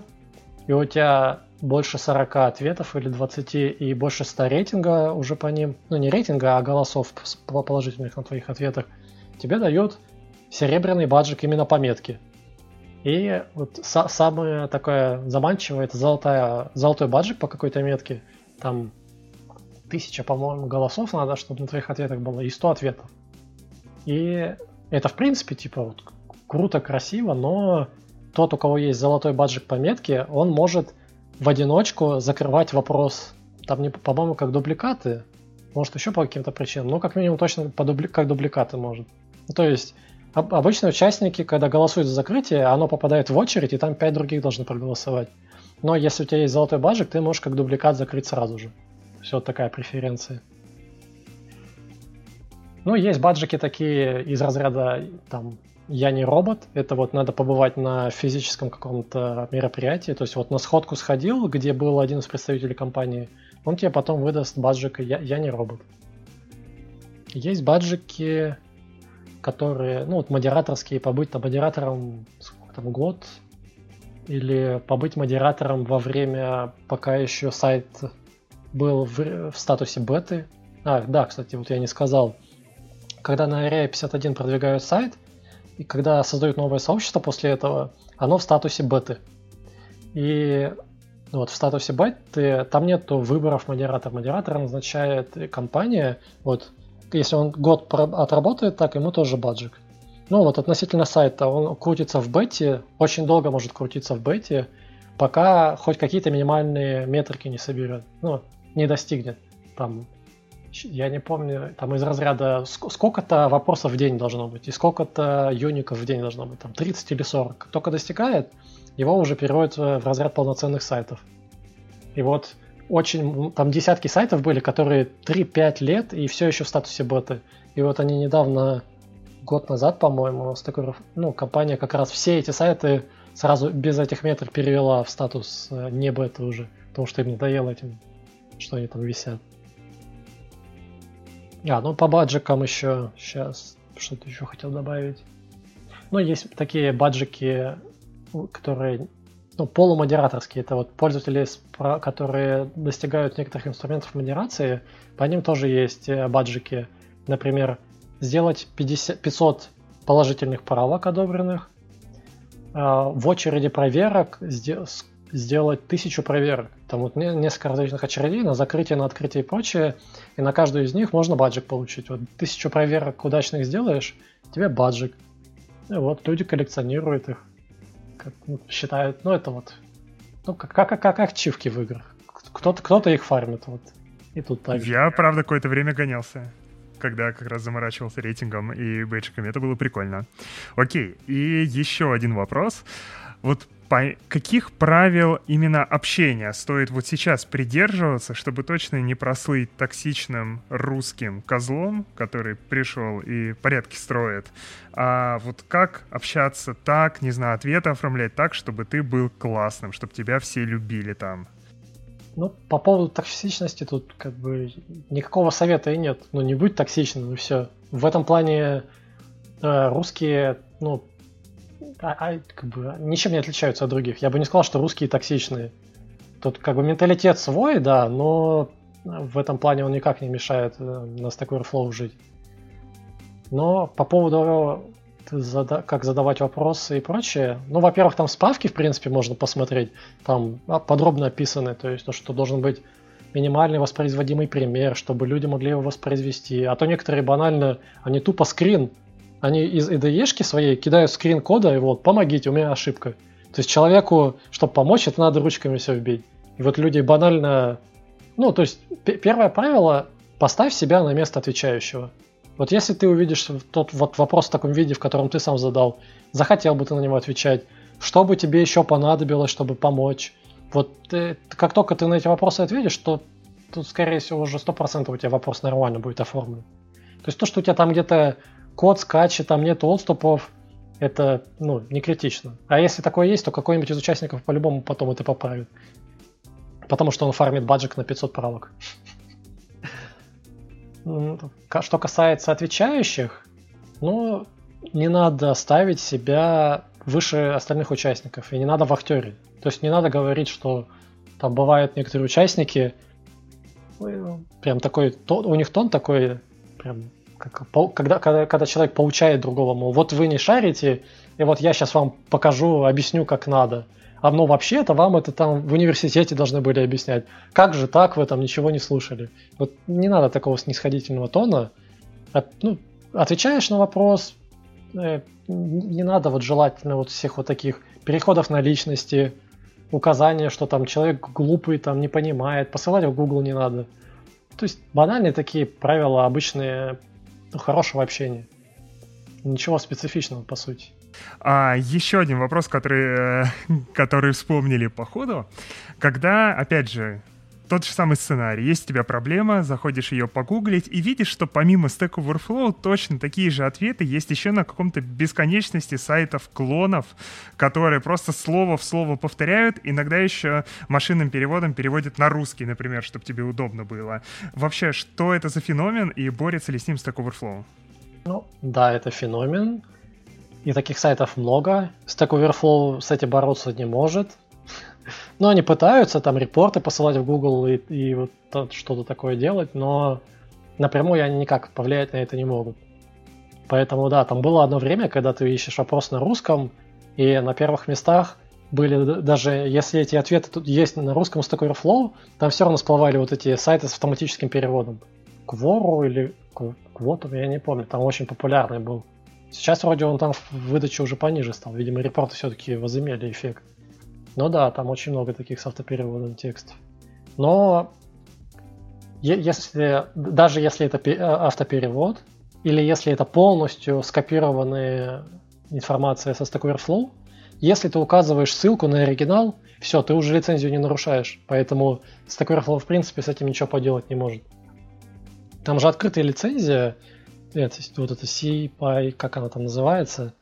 и у тебя больше 40 ответов или 20 и больше 100 рейтинга уже по ним, ну не рейтинга, а голосов положительных на твоих ответах, тебе дают серебряный баджик именно по метке. И вот са- самое такое заманчивое, это золотая, золотой баджик по какой-то метке. Там тысяча, по-моему, голосов надо, чтобы на твоих ответах было, и 100 ответов. И это, в принципе, типа, вот, круто, красиво, но тот, у кого есть золотой баджик по метке, он может в одиночку закрывать вопрос. Там, не, по-моему, как дубликаты, может еще по каким-то причинам, но как минимум точно по дубли, как дубликаты может. Ну, то есть обычно участники, когда голосуют за закрытие, оно попадает в очередь, и там 5 других должны проголосовать. Но если у тебя есть золотой баджик, ты можешь как дубликат закрыть сразу же. Все такая преференция. Ну, есть баджики такие из разряда там я не робот, это вот надо побывать на физическом каком-то мероприятии, то есть вот на сходку сходил, где был один из представителей компании, он тебе потом выдаст баджик я, я не робот. Есть баджики, которые, ну вот модераторские, побыть там модератором сколько там, год, или побыть модератором во время, пока еще сайт был в, в статусе беты. А, да, кстати, вот я не сказал. Когда на Area 51 продвигают сайт, и когда создают новое сообщество после этого, оно в статусе беты. И ну, вот в статусе беты там нет выборов модератора. Модератор назначает компания. Вот если он год отработает так, ему тоже баджик. Ну вот относительно сайта, он крутится в бете, очень долго может крутиться в бете, пока хоть какие-то минимальные метрики не соберет, ну, не достигнет. Там я не помню, там из разряда сколько-то вопросов в день должно быть, и сколько-то юников в день должно быть, там 30 или 40. Как только достигает, его уже переводят в разряд полноценных сайтов. И вот очень, там десятки сайтов были, которые 3-5 лет и все еще в статусе боты. И вот они недавно, год назад, по-моему, с такой, ну, компания как раз все эти сайты сразу без этих метров перевела в статус э, не бета уже, потому что им надоело этим, что они там висят. А, ну по баджикам еще, сейчас, что-то еще хотел добавить. Ну, есть такие баджики, которые ну, полумодераторские. Это вот пользователи, которые достигают некоторых инструментов модерации, по ним тоже есть э, баджики. Например, сделать 50, 500 положительных правок одобренных, а, в очереди проверок сделать тысячу проверок. Там вот несколько различных очередей на закрытие, на открытие и прочее, и на каждую из них можно баджик получить. Вот тысячу проверок удачных сделаешь, тебе баджик. И вот люди коллекционируют их, как, ну, считают, ну это вот, ну как, как, как ачивки в играх. Кто-то, кто-то их фармит, вот. И тут так же. Я, правда, какое-то время гонялся когда как раз заморачивался рейтингом и бейджиками. Это было прикольно. Окей, и еще один вопрос. Вот по каких правил именно общения стоит вот сейчас придерживаться, чтобы точно не прослыть токсичным русским козлом, который пришел и порядки строит, а вот как общаться так, не знаю, ответы оформлять так, чтобы ты был классным, чтобы тебя все любили там? Ну, по поводу токсичности тут как бы никакого совета и нет. Ну, не будь токсичным, и все. В этом плане э, русские, ну, а, а, как бы, ничем не отличаются от других. Я бы не сказал, что русские токсичные. Тут как бы менталитет свой, да, но в этом плане он никак не мешает э, на Stack Overflow жить. Но по поводу как задавать вопросы и прочее. Ну, во-первых, там справки, в принципе, можно посмотреть. Там а, подробно описаны, то есть то, что должен быть минимальный воспроизводимый пример, чтобы люди могли его воспроизвести. А то некоторые банально, они тупо скрин они из IDE своей кидают скрин кода, и вот, помогите, у меня ошибка. То есть человеку, чтобы помочь, это надо ручками все вбить. И вот люди банально... Ну, то есть первое правило – поставь себя на место отвечающего. Вот если ты увидишь тот вот вопрос в таком виде, в котором ты сам задал, захотел бы ты на него отвечать, что бы тебе еще понадобилось, чтобы помочь. Вот ты, как только ты на эти вопросы ответишь, то тут, скорее всего, уже 100% у тебя вопрос нормально будет оформлен. То есть то, что у тебя там где-то код скачет, там нет отступов, это ну, не критично. А если такое есть, то какой-нибудь из участников по-любому потом это поправит. Потому что он фармит баджик на 500 правок. Что касается отвечающих, ну, не надо ставить себя выше остальных участников, и не надо вахтерить. То есть не надо говорить, что там бывают некоторые участники, прям такой, у них тон такой, прям как, когда, когда, когда человек получает другого, мол, вот вы не шарите, и вот я сейчас вам покажу, объясню, как надо. А ну вообще это вам это там в университете должны были объяснять. Как же так, вы там ничего не слушали? Вот не надо такого снисходительного тона. От, ну, отвечаешь на вопрос, э, не надо вот желательно вот всех вот таких переходов на личности, указания, что там человек глупый, там не понимает, посылать в Google не надо. То есть банальные такие правила обычные ну, хорошего общения. Ничего специфичного, по сути. А, еще один вопрос, который, э, (laughs) который вспомнили по ходу. Когда, опять же, тот же самый сценарий. Есть у тебя проблема, заходишь ее погуглить и видишь, что помимо Stack Overflow точно такие же ответы есть еще на каком-то бесконечности сайтов клонов, которые просто слово в слово повторяют, иногда еще машинным переводом переводят на русский, например, чтобы тебе удобно было. Вообще, что это за феномен и борется ли с ним Stack Overflow? Ну, да, это феномен. И таких сайтов много. Stack Overflow с этим бороться не может. Но они пытаются там репорты посылать в Google и, и вот что-то такое делать, но напрямую они никак повлиять на это не могут. Поэтому да, там было одно время, когда ты ищешь вопрос на русском, и на первых местах были даже, если эти ответы тут есть на русском Stack Overflow, там все равно всплывали вот эти сайты с автоматическим переводом. Квору или Квоту, я не помню, там очень популярный был. Сейчас вроде он там в выдаче уже пониже стал. Видимо, репорты все-таки возымели эффект. Ну да, там очень много таких с автопереводом текстов. Но если, даже если это э, автоперевод, или если это полностью скопированная информация со Stack Overflow, если ты указываешь ссылку на оригинал, все, ты уже лицензию не нарушаешь. Поэтому Stack Overflow в принципе с этим ничего поделать не может. Там же открытая лицензия, это, вот это CPI, как она там называется,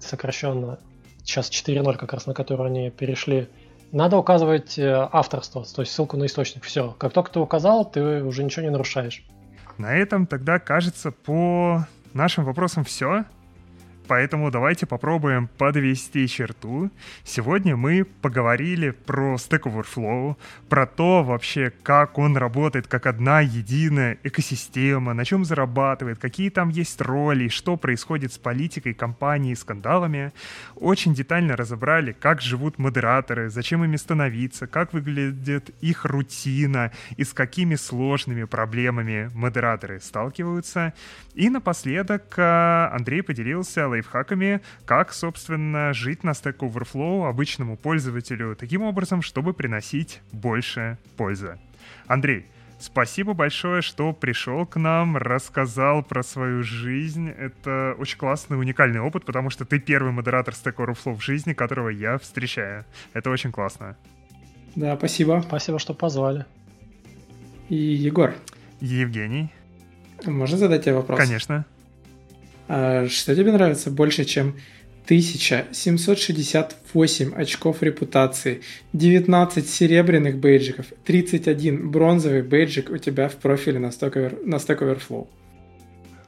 сокращенно, сейчас 4.0 как раз, на которую они перешли, надо указывать э, авторство, то есть ссылку на источник. Все. Как только ты указал, ты уже ничего не нарушаешь. На этом тогда, кажется, по нашим вопросам все. Поэтому давайте попробуем подвести черту. Сегодня мы поговорили про Stack Overflow, про то вообще, как он работает как одна единая экосистема, на чем зарабатывает, какие там есть роли, что происходит с политикой компании, скандалами. Очень детально разобрали, как живут модераторы, зачем ими становиться, как выглядит их рутина и с какими сложными проблемами модераторы сталкиваются. И напоследок э, Андрей поделился лайфхаками, как, собственно, жить на Stack Overflow обычному пользователю таким образом, чтобы приносить больше пользы. Андрей, Спасибо большое, что пришел к нам, рассказал про свою жизнь. Это очень классный, уникальный опыт, потому что ты первый модератор Stack Overflow в жизни, которого я встречаю. Это очень классно. Да, спасибо. Спасибо, что позвали. И Егор. Евгений. Можно задать тебе вопрос? Конечно. А что тебе нравится больше, чем 1768 очков репутации, 19 серебряных бейджиков, 31 бронзовый бейджик у тебя в профиле на Stack, на Stack Overflow?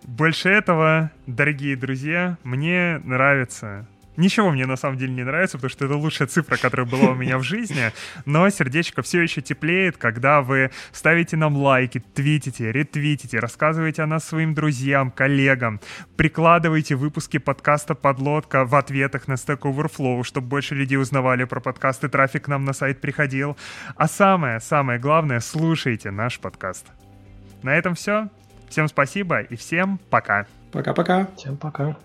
Больше этого, дорогие друзья, мне нравится Ничего мне на самом деле не нравится, потому что это лучшая цифра, которая была у меня в жизни. Но сердечко все еще теплеет, когда вы ставите нам лайки, твитите, ретвитите, рассказываете о нас своим друзьям, коллегам, прикладываете выпуски подкаста «Подлодка» в ответах на Stack Overflow, чтобы больше людей узнавали про подкасты, трафик к нам на сайт приходил. А самое, самое главное, слушайте наш подкаст. На этом все. Всем спасибо и всем пока. Пока-пока. Всем пока.